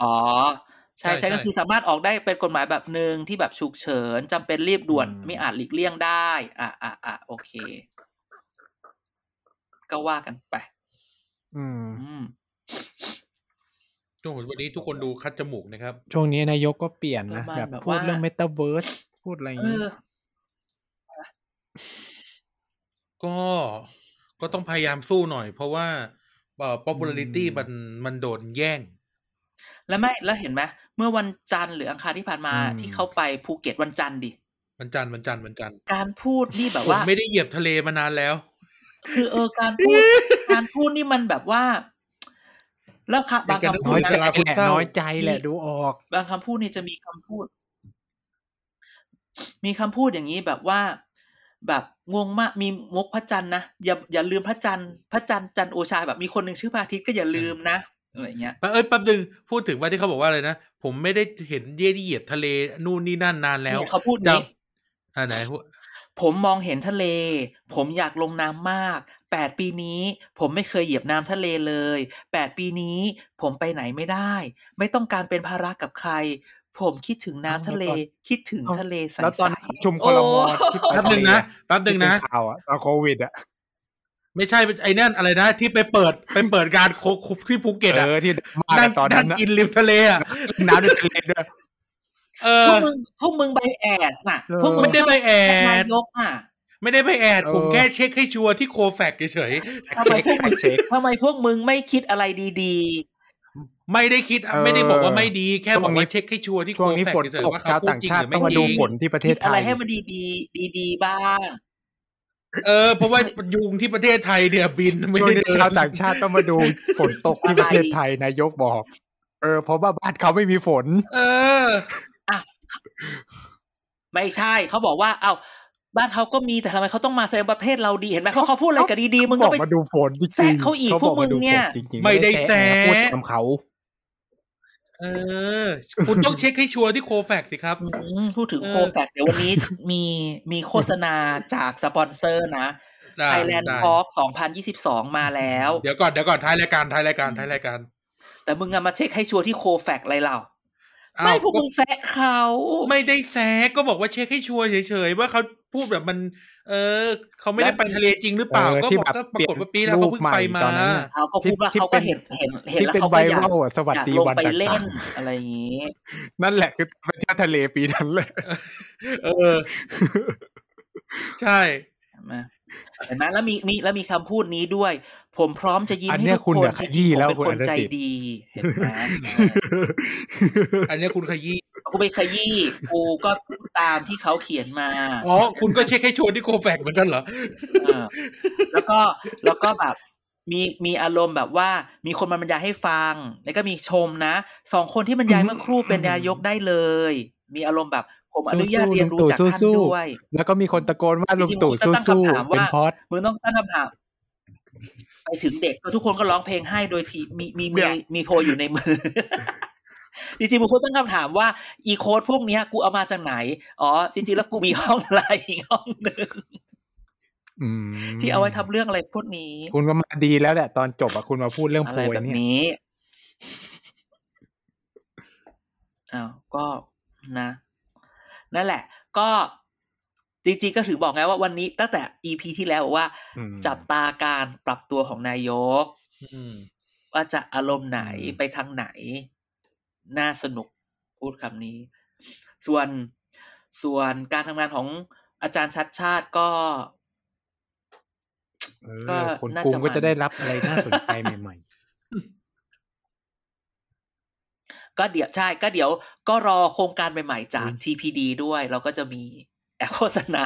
อ๋อ ใช่ใช่ใช่ใช่ ก็คือสามารถออกได้เป็นกฎหมายแบบหนึ่งที่แบบฉุกเฉินจำเป็นรีบด่วนอืมไม่อาจหลีกเลี่ยงได้ อ่าอ่าอ่าโอเค ก็ว่ากันไป อืม อืม โอ้โหวันนี้ทุกคนดูคัดจมูกนะครับ ช่วงนี้นายกก็เปลี่ยนนะประมาณแบบแบบพูดว่าเรื่องเมตาเวิร์สพูดอะไรอย่างเอนี้อก็ก็ต้องพยายามสู้หน่อย เพราะว่าเอ่อ popularity อืมมันมันโดนแย่ง แล้วไม่แล้วเห็นไหมเมื่อวันจันทร์หรืออังคารที่ผ่านมาอืมที่เขาไปภูเก็ตวันจันทร์ดิมันจันทร์มันจันทร์มันจันทร์การพูดนี่แบบผมว่า ไม่ได้เหยียบทะเลมานานแล้ว คือเออการพูด การพูดนี่มันแบบว่า แล้วค่ะบางคำพูน้ดอยนะใจเวลาคุณแหละเศร้าน้อยใจแหละดูออก บางคำพูดนี่จะมีคำพูด มีคำพูดอย่างนี้แบบว่า แบบงงมากมีมกพระจันทร์นะอย่าอย่าลืมพระจันทร์พระจันทร์จันทร์โอชาแบบมีคนหนึ่งชื่อพระอาทิตย์ก็อย่าลืมนะอะไรอย่างเงี้ยเอ้ยแป๊บนึงพูดถึงว่าที่เขาบอกว่าอะไรนะผมไม่ได้เห็นเย่ที่เหยียบทะเลนู่นนี่นั่นนานแล้วเนี่ยเขาพูดจะนี้อ่าไหนพูดผมมองเห็นทะเล ผมอยากลงน้ำมาก แปดปีนี้ ผมไม่เคยเหยียบน้ำทะเลเลยแปดปีนี้ ผมไปไหนไม่ได้ ไม่ต้องการเป็นภาระกับใคร ผมคิดถึงน้ำทะเลแล้วตอนคิดถึงเอ้าทะเลใสแล้วตอนๆประชุมคอรมอที่ไปแป๊บนึงนะแป๊บนึงนะที่เป็ข่าวอะตอนโควิดอะไม่ใช่ไอ้นั่นอะไรนะ ที่ไปเปิดไปเปิดการโคกที่ภูเก็ตอะเออที่มานั่กังนตอนนั่นั้งนอะกินริมทะเลอะน้ำในทะเลด้วยเอพอวกมึงพวกมึงใบแอดน่ะเออพวกมึงไม่ได้ไปแอดนายกอะ ไม่ได้ไปแอดเออผมแค่เช็คให้ชัวร์ที่โคแฟกเฉยทำไมพวกมึงเช็คทำไมพวกมึงไม่คิดอะไรดีๆ ไม่ได้คิดเออไม่ได้บอกว่าไม่ดี แค่ช่บวองกนี้ว่าเช็คให้ชัวร์ที่โคช่วงนี้แฟกฝนเฉยตกๆว่าชาวเขาพูดต่างจริงชาหติรือต้ไม่องมาจดูริงฝนที่ประๆเทคิศดไทอะไรยให้มันดีๆ ดีๆบ้างเออเพราะว่ายุงที่ประเทศไทยเนี่ยบินไม่ช่วงได้นี้เดินชาวต่างชาติต้องมาดูฝนตกที่ประเทศไทยนายกบอก เออเพราะว่าบ้านเขาไม่มีฝน เออไม่ใช่เขาบอกว่า เอ้า บ้านเขาก็มีแต่ทำไมเขาต้องมาแสดงประเทศเราดีเห็นไหมเพราะเขาพูดอะไรกับดีๆมึงบก็อกไปมาดูฝนจริงๆแซะเขาอีกบพวกมึงเนี่ยาดูฝจริงๆไม่ได้แซะพูดตามเขาเออ คุณต้องเช็คให้ sure ที่ Cofact สิครับอืมพูดถึงเออ Cofact เดี๋ยววันนี้มีมีโฆษณาจากสปอนเซอร์นะได้ Thailand ได้ Talk 2022 มาแล้ว เดี๋ยวก่อนเดี๋ยวก่อนท้ายรายการท้ายรายการท้ายรายการ แต่มึงอะมาเช็คให้ sure ที่โคแฟกอะไรเราอ้าวไม่พวกมึงแซะเขา ไม่ได้แซกก็บอกว่าเช็คให้ชัวร์เฉยๆว่าเขา พูดแบบมัน เออเขาไม่ได้ไปทะเลจริงหรือเปล่าเออก็ที่บอกแบบก็ปรากฏว่าปีแล้วเขาเพิ่งไปมารูปใหม่ตอนนั้นน่ะเขาก็พูดว่าที่เขาก็เป็นเห็นเห็นเห็นที่แล้วเป็นเขาไวก็อยากรัลอะสวัสอยากดีลงวันไปต่างเล่นๆอะไรอย่างนี้ นั่นแหละคือไปเที่ยวทะเลปีนั้นเลย เออ ใช่ เห็นไหมเห็นไหมแล้วมีมีแล้วมีคำพูดนี้ด้วย ผมพร้อมจะยิ้มอันให้เนี้ยทุกคุณคนอะจขยี้ริงๆผมแล้วเป็นคุณคนอนุใจสิทธิ์ดีเห็นไหมอันเนี้ยคุณขยี้กูไปขยี้กูก็ตามที่เขาเขียนมาอ๋อคุณก็เช็คให้ชัวร์ที่โคแฟกเหมือนกันเหรอเออแล้วก็แล้วก็แบบมีมีอารมณ์แบบว่ามีคนมาบรรยายให้ฟัง แล้วก็มีชมนะสองคนที่บรรยายเมื่อครู่เป็นนายกได้เลย มีอารมณ์แบบ ผมอนุญาตเรียนรู้จากท่านด้วย แล้วก็มีคนตะโกนว่าลุงจริงๆตู่ผมจะตั้งสู้คำถามๆเป็นว่าพอดมึงต้องตั้งคำถามไปถึงเด็กทุกคนก็ร้องเพลงให้โดยที่มีมีเนี่มียมีโพลอยู่ในมือจริงๆมึงควรตั้งคำถามว่าอีโค้ดพวกเนี้ย กูเอามาจากไหน อ๋อ จริงๆแล้วกูมีห้องไลน์อีกห้องหนึ่งอืมที่เอาไว้ทำเรื่องอะไรพวกนี้ คุณก็มาดีแล้วแหละตอนจบอะคุณมาพูดเรื่องอะโพไรยแบบเนี่ยนี้อ้าวก็นะ นั่นแหละ ก็จริงๆก็ถือบอกไงว่าวันนี้ตั้งแต่ EP ที่แล้วบอกว่าอืมจับตาการปรับตัวของนายกอืมว่าจะอารมณ์ไหนอืมไปทางไหน น่าสนุกพูดคำนี้ ส่วนส่วนการทำงานของอาจารย์ชัดชาติก็เอก็อคนน่ากรุงจะก็มันจะได้รับอะไรน่าสนใจใหม่ ก็เดี๋ยวใช่ก็เดี๋ยวก็รอโครงการใหม่ๆจาก TPD ด้วยเราก็จะมีแอบโฆษณา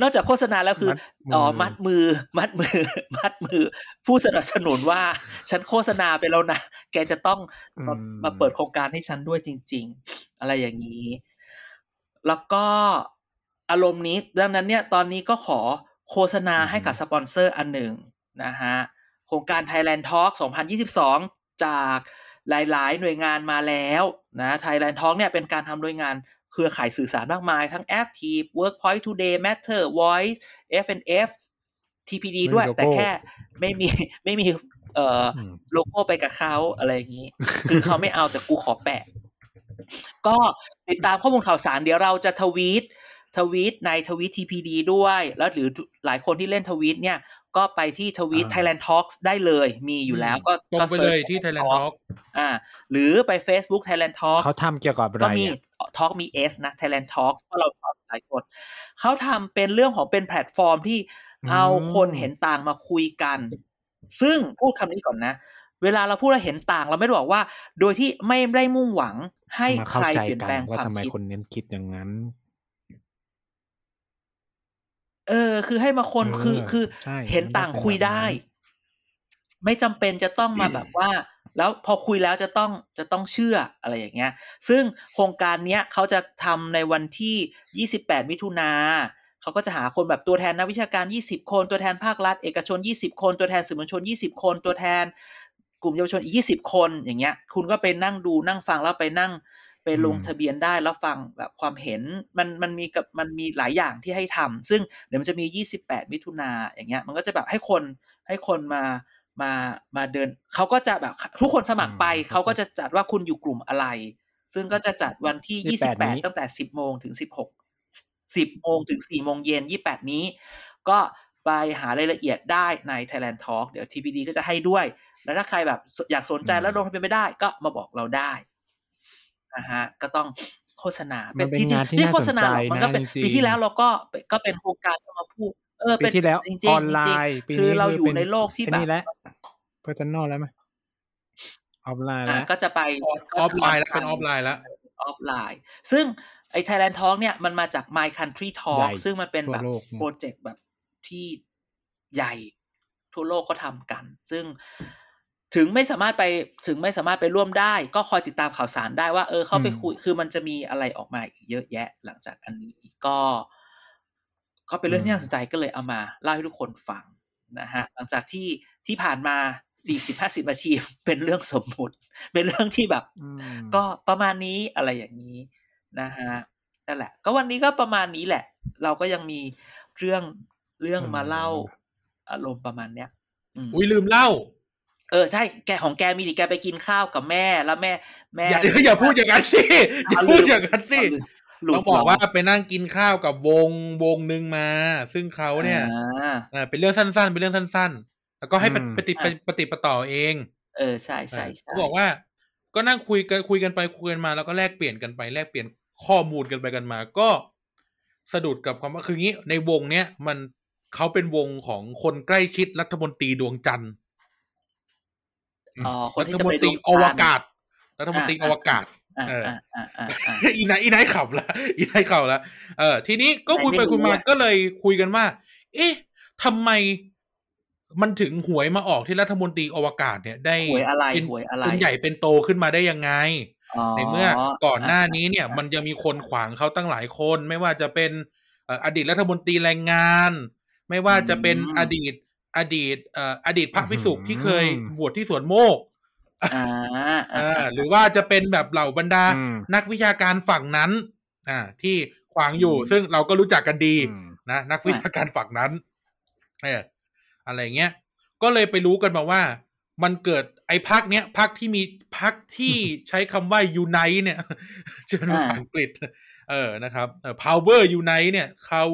นอกจากโฆษณาแล้วคือมัดมืออ๋อ๋อมัดมือ มัดมือ มัดมือ ผู้สนับสนุนว่า ฉันโฆษณาไปแล้วนะ แกจะต้องมาอืมมาเปิดโครงการให้ฉันด้วยจริง ๆ อะไรอย่างนี้ แล้วก็อารมณ์นี้ดังนั้นเนี่ยตอนนี้ก็ขอโฆษณาให้กับสปอนเซอร์อันหนึ่งนะฮะโครงการ Thailand Talk 2022 จาก หลาย ๆ หน่วยงานมาแล้วนะ Thailand Talk เนี่ยเป็นการทำโดยงานเครือข่ายสื่อสารมากมาย ทั้ง Active Workpoint Today Matter Voice FNF TPD ไม่มีด้วยโลโก้แต่แค่ไม่มีไม่มีเอ่ออืมโลโก้ไปกับเขาอะไรอย่างนี้ คือเขาไม่เอาแต่กูขอแปะ ก็ติดตามข้อมูลข่าวสารเดี๋ยวเราจะทวีตทวีตในทวีต TPD ด้วย แล้วหรือหลายคนที่เล่นทวีตเนี่ย ก็ไปที่ทวีตอ่า Thailand Talks ได้เลยมีอยู่แล้วก็ตรงก็ไปสิเลร์ยชที่ Thailand Talk อ่าหรือไป Facebook Thailand ๆ Talks เขาทำเกี่ยวกับอะไรก็มีอะ Talk มี S นะ Thailand Talks เพราะเราทำหลายคนเขาทำเป็นเรื่องของเป็นแพลตฟอร์มที่อืมเอาคนเห็นต่างมาคุยกัน ซึ่งพูดคำนี้ก่อนนะ เวลาเราพูดเราเห็นต่างเราไม่ได้บอกว่า โดยที่ไม่ได้มุ่งหวังให้มาใคเข้ารใจเปลี่ยนกัแปลนงว่าความทำไมคิดคนเน้นคิดอย่างนั้น เออ คือให้มาคนเออคือคือใช่เห็นต่างมันต้องเป็นคุยแบบนั้นได้ ไม่จำเป็นจะต้องมาแบบว่า แล้วพอคุยแล้วจะต้องจะต้องเชื่ออะไรอย่างเงี้ย ซึ่งโครงการเนี้ยเขาจะทำในวันที่ 28 มิถุนาเขาก็จะหาคนแบบตัวแทนนักวิชาการ 20 คน ตัวแทนภาครัฐ เอกชน 20 คน ตัวแทนสื่อมวลชน 20 คน ตัวแทนกลุ่มเยาวชนอีก 20 คนอย่างเงี้ย คุณก็ไปนั่งดูนั่งฟังแล้วไปนั่ง ไปลงอืมทะเบียนได้แล้วฟังแบบความเห็นมันมันมีกับมันมีหลายอย่างที่ให้ทำซึ่งเดี๋ยวมันจะมี 28 มิถุนาอย่างเงี้ย มันก็จะแบบให้คนให้คนมามามาเดินเขาก็จะแบบทุกคนสมัครไปอืมเขาก็จะจัดว่าคุณอยู่กลุ่มอะไร ซึ่งก็จะจัดวันที่28นี้28 ตั้งแต่ 10 โมงถึง 16 10 โมงถึง 4 โมงเย็น 28 นี้ ก็ไปหารายละเอียดได้ใน Thailand Talk เดี๋ยว TPD ก็จะให้ด้วย แล้วถ้าใครแบบอยากสนใจแล้วลงทะเบียนไม่ได้ก็มาบอกเราได้ นะฮะก็ต้องโฆษณามันเป็นจริงงานที่ๆนี่น่าโฆษณาสนใจหรอกมันก็เป็นนะจริงๆปีที่แล้วเราก็ก็เป็นโครงการที่มาพูด เออปีเป็นที่แล้วจริงๆออนไลจริงน์ปีๆคือนี้เราอยู่ป็ในโลกที่ไอ้แบบนี่แล้วเพอร์ n นอลแล้วไหมออฟไลน์อะแล้วก็จะไปออฟไลน์แล้วเป็นออฟไลน์แล้วออฟไลน์ ซึ่งไอ้ Thailand Talk เนี่ยมันมาจาก My Country ให Talk ญ่ซึ่งมันเป็นทั่วแบบโลกโปรเจกต์แบบที่ใหญ่ทั่วโลกเขาทำกัน ซึ่ง ถึงไม่สามารถไปถึงไม่สามารถไปร่วมได้ ก็คอยติดตามข่าวสารได้ว่า เออเข้าไปคุยคือมันจะมีอะไรออกมาอีกเยอะแยะ หลังจากอันนี้ก็ ก็เป็นเรื่องที่น่าสนใจก็เลยเอามาเล่าให้ทุกคนฟังนะฮะหลังจากที่ที่ผ่านมาสี่สิบห้าสิบนาทีเป็นเรื่องสมมุติ เป็นเรื่องที่แบบอืมก็ประมาณนี้อะไรอย่างนี้นะฮะนั่นแหละ ก็วันนี้ก็ประมาณนี้แหละ เราก็ยังมีเรื่องเรื่องมาเล่าอารมณ์ประมาณเนี้ยอืมอุ้ยลืมเล่า เออใช่แกของแกมีดิแกไปกินข้าวกับแม่แล้วแม่ แม่อย่าอย่าพูดอย่างนั้นสิอย่าพูดอย่างนั้นสิหลุดต้องบอกว่าไปนั่งกินข้าวกับวงวงหนึ่งมา ซึ่งเขาเนี่ยอ่าอ่าเป็นเรื่องสั้นๆ เป็นเรื่องสั้น ๆ แล้วก็ให้ปฏิอืมปฏิปฏิปฏิปต่อเอง เออใช่ใช่ใช่เขาบอกว่า ก็นั่งคุยกันคุยกันไปคุยกันมา แล้วก็แลกเปลี่ยนกันไปแลกเปลี่ยนข้อมูลกันไปกันมา ก็สะดุดกับความว่าคืองี้ในวงเนี้ยมันเขาเป็นวงของคนใกล้ชิดรัฐมนตรีดวงจันทร์อ๋อ คนรัที่ฐจะมไปนตรีดูอวกาศรัฐมนตรีอวกาศอ่าเอออ่าอ่าอ่าอ่าอีนายอีนายขับละอีนายขับละเออ ทีนี้ก็คุยไปไม่รู้คุยมาอะก็เลยคุยกันว่า เอ๊ะทำไมมันถึงหวยมาออกที่รัฐมนตรีอวกาศเนี่ย ได้หวยอะไรเป็นหวยอะไรเป็นใหญ่เป็นโตขึ้นมาได้ยังไง ในเมื่อก่อนหน้านี้เนี่ย มันยังมีคนขวางเขาตั้งหลายคน ไม่ว่าจะเป็นเอ่ออดีตรัฐมนตรีแรงงาน ไม่ว่าจะเป็นอืมอดีต อดีตเอ่ออดีตพระพิสุกที่เคยอืมบวชที่สวนโมกอ่าเออ่าอหรือว่าจะเป็นแบบเหล่าบรรดาอืมนักวิชาการฝั่งนั้น อ่า ที่ขวางอยู่ ซึ่งเราก็รู้จักกันดีอืมนะนักวิชาการฝั่งนั้นเอออะไรเงี้ย ก็เลยไปรู้กันมาว่า มันเกิดไอ้พักเนี้ยพักที่มีพักที่ใช้คำว่า unite เนี่ยจะเป็นภาษาอังกฤษ เออนะครับเอ่อ power unite เนี่ยเขา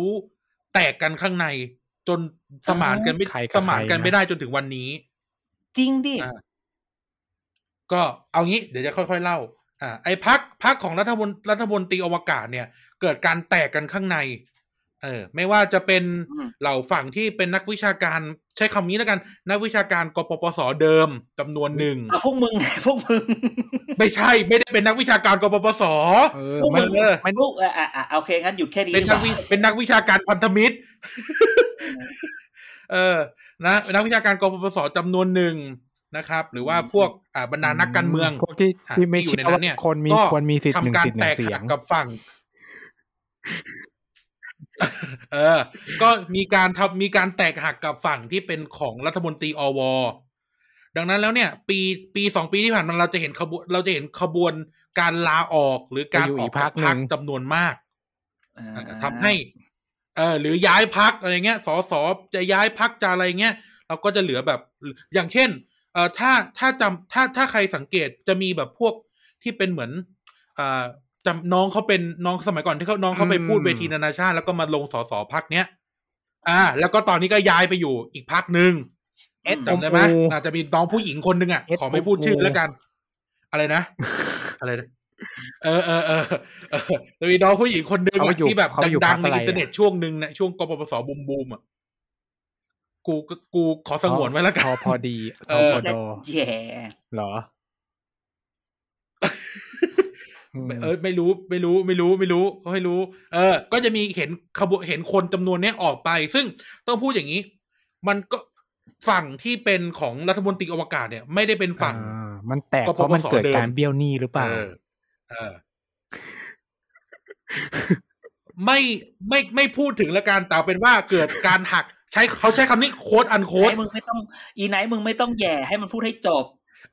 แตกกันข้างใน จนสมานกันไม่ใครกับสมานกันใครนะไม่ได้จนถึงวันนี้ จริงดิอ่าก็เอางี้เดี๋ยวจะค่อยๆเล่า อ่า ไอ้พักพักของรัฐมนรัฐมนตรีอวกาศเนี่ย เกิดการแตกกันข้างใน เออไม่ว่าจะเป็นอืมเหล่าฝั่งที่เป็นนักวิชาการใช้คำนี้แล้วกัน นักวิชาการกปปสเดิมจำนวนหนึ่งอะพวกมึงพวกมึง ไม่ใช่ไม่ได้เป็นนักวิชาการกปปสเออพวกมัมึนงเออมันพวกอะอะอะโอเคงั้นหยุดแค่นี้เป็นนักวิดีว่าเป็นนักวิชาการพันธมิตร เออนะนักวิชาการกปปสจำนวนหนึ่งนะครับ หรือว่าพวกอ่าบรรดานักการเมืองพวกที่อะที่ไม่ที่อยู่เชื่ในอนั้ว่านเนี่ยคนมีก็ควรมีสิทธิ์หนึ่งทำการสิทธิ์หแตนึ่กงเสียหังกกับฝั่ง เออ ก็มีการทำมีการแตกหักกับฝั่งที่เป็นของรัฐมนตรีอวดังนั้นแล้วเนี่ย ปีปีสองปีที่ผ่านมาเราจะเห็นขบวนเราจะเห็นขบวนการลาออกหรือการไปอยู่ออีอกกพรจารกคหนึ่พักงจำนวนมากอ่าทำให้ เออหรือย้ายพักอะไรเงี้ยสอสอจะย้ายพักจะอะไรเงี้ยเราก็จะเหลือแบบอย่างเช่น เอ่อถ้าถ้าจำถ้าถ้าใครสังเกตจะมีแบบพวกที่เป็นเหมือน อ่า จำน้องเขาเป็นน้องสมัยก่อนที่เขาน้องเขาไปพูดอืมเวทีนานาชาติ แล้วก็มาลงสอสอพักเนี้ย อ่า แล้วก็ตอนนี้ก็ย้ายไปอยู่อีกพักหนึ่งเอ็ดจำได้ไหมอาจจะมีน้องผู้หญิงคนหนึ่งอะเอ็ดขอไม่พูดชื่อโอ้โหแล้วกัน อะไรนะอะไรนะเออเออเออเออจะมีน้องผู้หญิงคนหนึ่งเขาอะอยู่ที่แบบเขาอยู่ดัพรงรคๆในอะไรอินเทอร์เน็ตอะช่วงหนึ่งนะช่วงกปปสบูมบูมอะกูก็กูขอสงวนไว้แล้วกันพอพอดีเอทอพอดอแย่เหรออืม เออไม่รู้ไม่รู้ไม่รู้ไม่รู้ไม่รู้ เออ ก็จะมีเห็นขบวนเห็นคนจำนวนเนี้ยออกไป ซึ่งต้องพูดอย่างนี้ มันก็ฝั่งที่เป็นของรัฐมนตรีอวกาศเนี่ย ไม่ได้เป็นฝั่งอ่ามันแตกกปปสเพราะมันเกิดเดิมการเบี้ยวหนี้หรือเปล่าเออเออไม่ไม่ไม่พูดถึงละกันแต่เอาเป็นว่าเกิดการหัก ใช้เขาใช้คำนี้โค้ดอันโค้ดไอ้มึงไม่ต้อง อีไนท์มึงไม่ต้องแย่ให้มันพูดให้จบ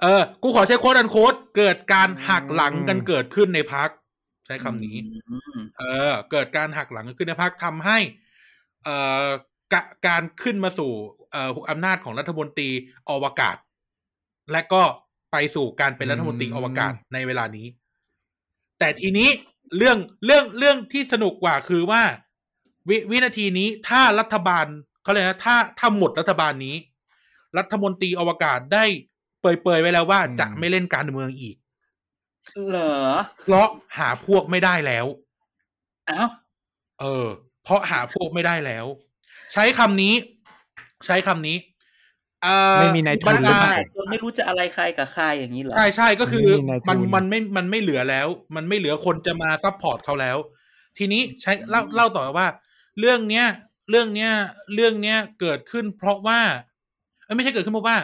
เออ กูขอใช้โค้ดอันโค้ดเกิดการหักหลังกันเกิดขึ้นในพัก ใช้คำนี้อืมเออ เกิดการหักหลังขึ้นในพักทำให้ เอ่อกะการขึ้นมาสู่เอ่ออำนาจของรัฐมนตรีอวกาศ และก็ไปสู่การเป็นรัฐมนตรีอวกาศในเวลานี้ แต่ทีนี้เรื่องเรื่องเรื่องที่สนุกกว่าคือว่าวิวินาทีนี้ถ้ารัฐบาลเขาเลยกนะถ้าถ้าหมดรัฐบาลนี้ รัฐมนตรีอวกาศได้ เปรยๆไว้แล้วว่าอืมจะไม่เล่นการเมืองอีก เหรอ เพราะหาพวกไม่ได้แล้วอ้าวเออ เพราะหาพวกไม่ได้แล้ว ใช้คำนี้ ใช้คำนี้เอ่อไม่มีนายทุนบรรหรือดาเปล่าจนไม่รู้จะอะไรใครกับใครอย่างนี้เหรอใช่ใช่ก็คือไม่มีนายทุนมันมันไม่มันไม่เหลือแล้ว มันไม่เหลือคนจะมา support เขาแล้ว ทีนี้ใช้เล่าเล่าต่อว่า เรื่องเนี้ย เรื่องเนี้ย เรื่องเนี้ยเกิดขึ้น เพราะว่าเอ้ยไม่ใช่เกิดขึ้นเพราะว่า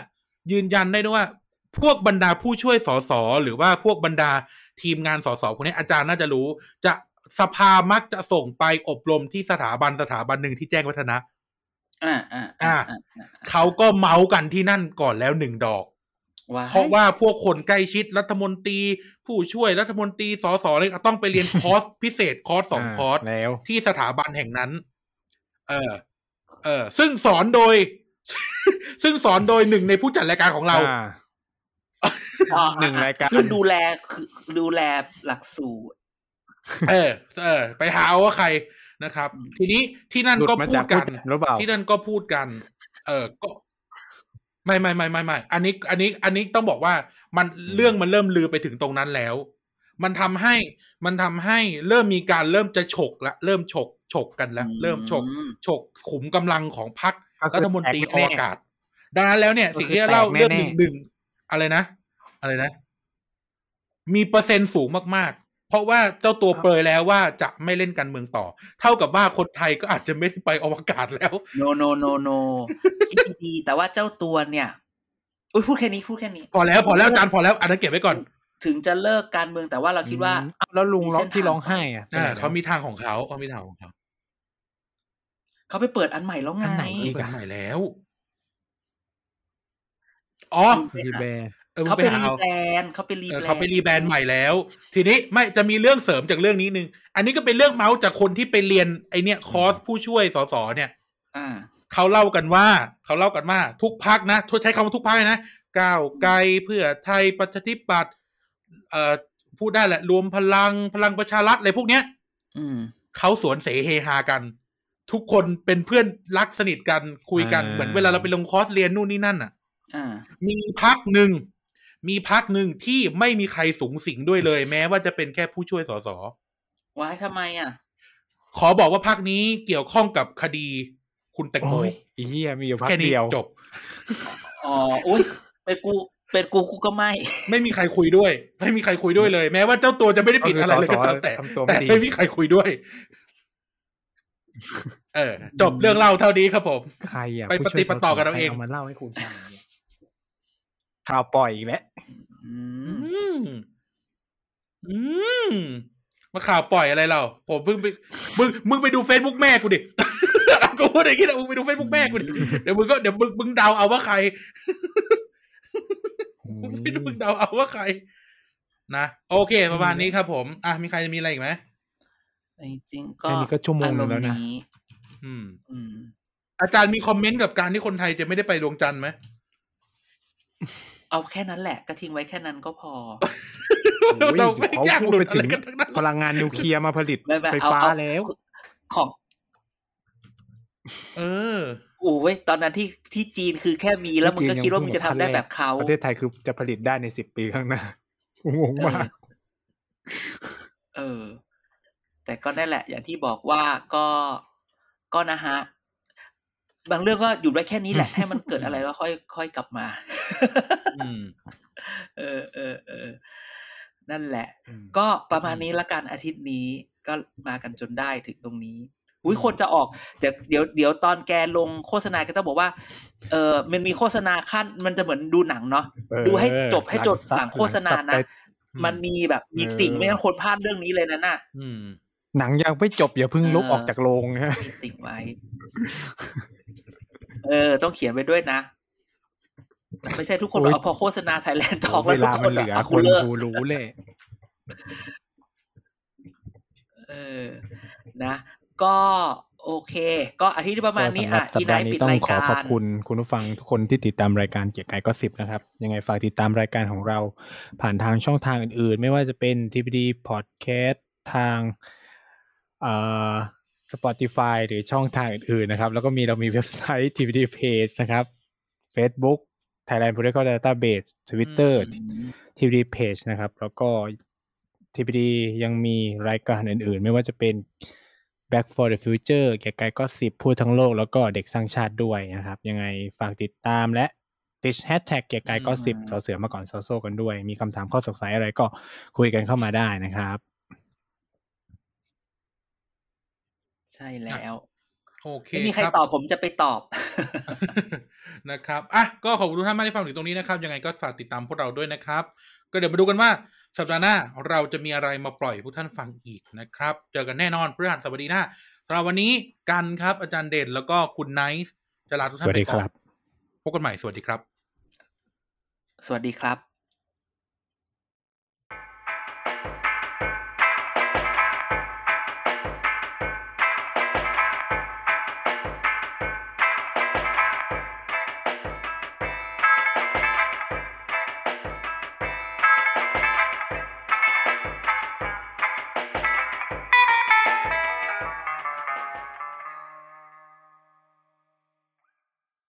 ยืนยันได้ด้วยว่า พวกบรรดาผู้ช่วยสสหรือว่าพวกบรรดาทีมงานสสพวกนี้อาจารย์น่าจะรู้ จะสภามักจะส่งไปอบรมที่สถาบันสถาบันหนึ่งที่แจ้งวัฒนะอ่าอ่าอ่าเขาก็เมาท์กันที่นั่นก่อนแล้วหนึ่งดอกว้ายเพราะว่าพวกคนใกล้ชิดรัฐมนตรี ผู้ช่วยรัฐมนตรีสสเลยต้องไปเรียนคอร์สพิเศษคอร์สสองคอร์สแล้วที่สถาบันแห่งนั้น เออเออซึ่งสอนโดย ซึ่งสอนโดยหนึ่งในผู้จัดรายการของเราอ่าอ่าหนึ่งรายการซึ่งดูแลคือดูแลหลักสูตร เออ เออ ไปหาเอาว่าใครนะครับอืมทีนี้ที่นั่นหลุดก็มาพูจาดกกัผู้นจัดหรือเปล่าที่นั่นก็พูดกัน เออก็ไม่ไม่ไม่ไม่ไม่อันนี้ อันนี้ อันนี้ต้องบอกว่ามันเรื่องมันเริ่มลือไปถึงตรงนั้นแล้ว มันทำให้มันทำให้เริ่มมีการเริ่มจะฉกละเริ่มฉกฉกกันแล้ว เริ่มฉกอืมฉกขุมกำลังของพรรคก็คือ รัฐมนตรีแตกอแน่วกาศ ดังนั้นแล้วเนี่ยก็คือสิ่งที่จะเล่าแตกแน่เรื่องหนึ่งหนึ่งอะไรนะ อะไรนะ มีเปอร์เซ็นต์สูงมาก ๆ เพราะว่าเจ้าตัวเปรยแล้วว่าจะไม่เล่นการเมืองต่อ เท่ากับว่าคนไทยก็อาจจะไม่ได้ไปอวกาศแล้ว โนโนโนโนคิดดีๆแต่ว่าเจ้าตัวเนี่ยอุ้ยพูดแค่นี้พูดแค่นี้พอแล้วพอแล้วอาจารย์พอแล้วอันนั้นเก็บไว้ก่อน ถึงจะเลิกการเมืองแต่ว่าเราคิดว่าอืมอ้าวแล้วลุงร้องมีเส้นทางที่ร้องไห้อะอ่าไปไหนเขามีทางของเขาเขามีทางของเขา เขาไปเปิดอันใหม่แล้วไงอันไหนอีกเปิดอะใหม่แล้วอ๋อรีแบร์เออมึงเขาไปไปหารีเอาแบรนด์เขาไปรีเอแบอรนด์เขาไปรีแบรนด์ใหม่แล้ว ทีนี้ไม่จะมีเรื่องเสริมจากเรื่องนี้นึง อันนี้ก็เป็นเรื่องเมาส์จากคนที่ไปเรียนไอเนี่ยคอร์สผู้ช่วยสสเนี่ยอ่าเขาเล่ากันว่า เขาเล่ากันว่า ทุกพักนะใช้คำว่าทุกพักนะก้าวไกลเพื่อไทยประชาธิปัตย์เอ่อพูดได้แหละ รวมพลังพลังประชารัฐอะไรพวกเนี้ยอืมเขาสวนเสเฮฮากัน ทุกคนเป็นเพื่อนรักสนิทกันคุยกันอ่าเหมือนเวลาเราไปลงคอร์สเรียนนู่นนี่นั่นอะอ่ามีพักหนึ่งมีพักหนึ่งที่ไม่มีใครสูงสิงด้วยเลย แม้ว่าจะเป็นแค่ผู้ช่วยสสไว้ทำไมอะ ขอบอกว่าพักนี้เกี่ยวข้องกับคดีคุณแตงโมโอ้ยอีเหี้ยมีอยู่พักแค่นี้เดียวจบอ๋ออุ้ยเป็นกูเป็นกูกูก็ไม่ ไม่มีใครคุยด้วย ไม่มีใครคุยด้วยเลย แม้ว่าเจ้าตัวจะไม่ได้ผิดอะไรเลยก็ตามแต่ทำตัวแต่ไม่ดีไม่มีใครคุยด้วย เออ จบเรื่องเล่าเท่านี้ครับผม ใครอะไปผู้ช่วยปฏิปต่อกันเอาเองใครเอามาเล่าให้คุณฟังเนี่ยข่าวปล่อยอีกแล้วอืมอืม อืมมาข่าวปล่อยอะไรเรา ผมเพิ่งไปมึงมึงไปดูเฟซบุ๊กแม่กูดิกูพูดอย่างนี้นะมึงไปดูเฟซบุ๊กแม่กูดิเดี๋ยวมึงก็เดี๋ยวมึงมึงเดาเอาว่าใครมึงไปดูมึงเดาเอาว่าใคร นะโอเค ประมาณนี้ครับผม อะมีใครจะมีอะไรอีกไหม จริงๆก็แค่นี้ก็ชั่วโมงหนึ่งแล้วนะ อารมณ์นี้อืม อืม อาจารย์มีคอมเมนต์กับการที่คนไทยจะไม่ได้ไปดวงจันทร์ไหม เอาแค่นั้นแหละก็ทิ้งไว้แค่นั้นก็พอโอ้ยเราไม่เขาอยากพูดหลุดไปอะถึไรงกันทั้งนั้นพลังงานนิวเคลียร์มาผลิตไม่ไม่ไฟเอาฟ้าเอาแล้ว ของเออ โอ้ยตอนนั้นที่ที่จีนคือแค่มีแล้วมึงก็คิดว่ามึงจะทำได้แบบเขาประเทศไทยคือจะผลิตได้ในสิบปีข้างหน้างงมาก เออ แต่ก็นั่นแหละอย่างที่บอกว่าก็ก็นะฮะบางเรื่องก็อยู่ได้แค่นี้แหละ ให้มันเกิดอะไรก็ค่อยค่อยกลับมาอืมเออเออเออนั่นแหละอืมก็ประมาณนี้ละกันอาทิตย์นี้ก็มากันจนได้ถึงตรงนี้อุ้ยคนจะออกเดี๋ยวเดี๋ยวเดี๋ยวตอนแกลงโฆษณาก็ต้องบอกว่า เออมันมีโฆษณาขั้น มันจะเหมือนดูหนังเนาะเออดูให้จบให้จบหลังโฆษณานะหลังซับไตมันมีแบบมีติ่งเออไม่งั้นคนพลาดเรื่องนี้เลยนะน่ะอืม หนังยังไม่จบอย่าเพิ่งลุกเออออกจากโรงฮะมีติ่งไว้ เออ ต้องเขียนไว้ด้วยนะ ไม่ใช่ทุกคนโอ้ยเอาพอโฆษณาไทยแลนด์ทองเวแล้วทุลากคมันนเหลืออะคกูนเลิกดูรู้เลยเออ นะ ก็โอเค ก็อาทิตย์ที่ประมาณนี้ก็อะสำหรับสัอีปไนดาห์ท์นี้ปิดต้องรายขอการขอบคุณคุณผู้ฟังทุกคนที่ติดตามรายการเกียร์กายก็สิบนะครับ ยังไงฝากติดตามรายการของเรา ผ่านทางช่องทางอื่นๆ ไม่ว่าจะเป็น TPD Podcast ทางเอ่อ Spotify หรือช่องทางอื่นๆนะครับ แล้วก็มีเรามีเว็บไซต์ TPD Page นะครับ Facebook Thailand Political Database Twitter อืม TPD Page นะครับ แล้วก็ TPD ยังมีรายการอื่นๆ ไม่ว่าจะเป็น Back for the Future เกียร์กายก็สิบพูดทั้งโลก แล้วก็เด็กสร้างชาติด้วยนะครับ ยังไงฝากติดตามและติดแฮชแท็กเกียร์กายก็สิบอืมสอเสือมาก่อนซอโซกันด้วย มีคำถามข้อสงสัยอะไรก็คุยกันเข้ามาได้นะครับ ใช่แล้วโอเคไม่มีใครครับตอบผมจะไปตอบนะครับอะก็ขอบคุณทุกท่านมากที่ฟังถึงตรงนี้นะครับ ยังไงก็ฝากติดตามพวกเราด้วยนะครับ ก็เดี๋ยวมาดูกันว่าสัปดาห์หน้าเราจะมีอะไรมาปล่อยให้พวกท่านฟังอีกนะครับ เจอกันแน่นอนพฤหัสบดีหน้าสำหรับวันนี้กันครับอาจารย์เด่นแล้วก็คุณไนท์จะลาทุกสท่านวัสไปดีก่คอนรับพบกันใหม่สวัสดีครับ สวัสดีครับ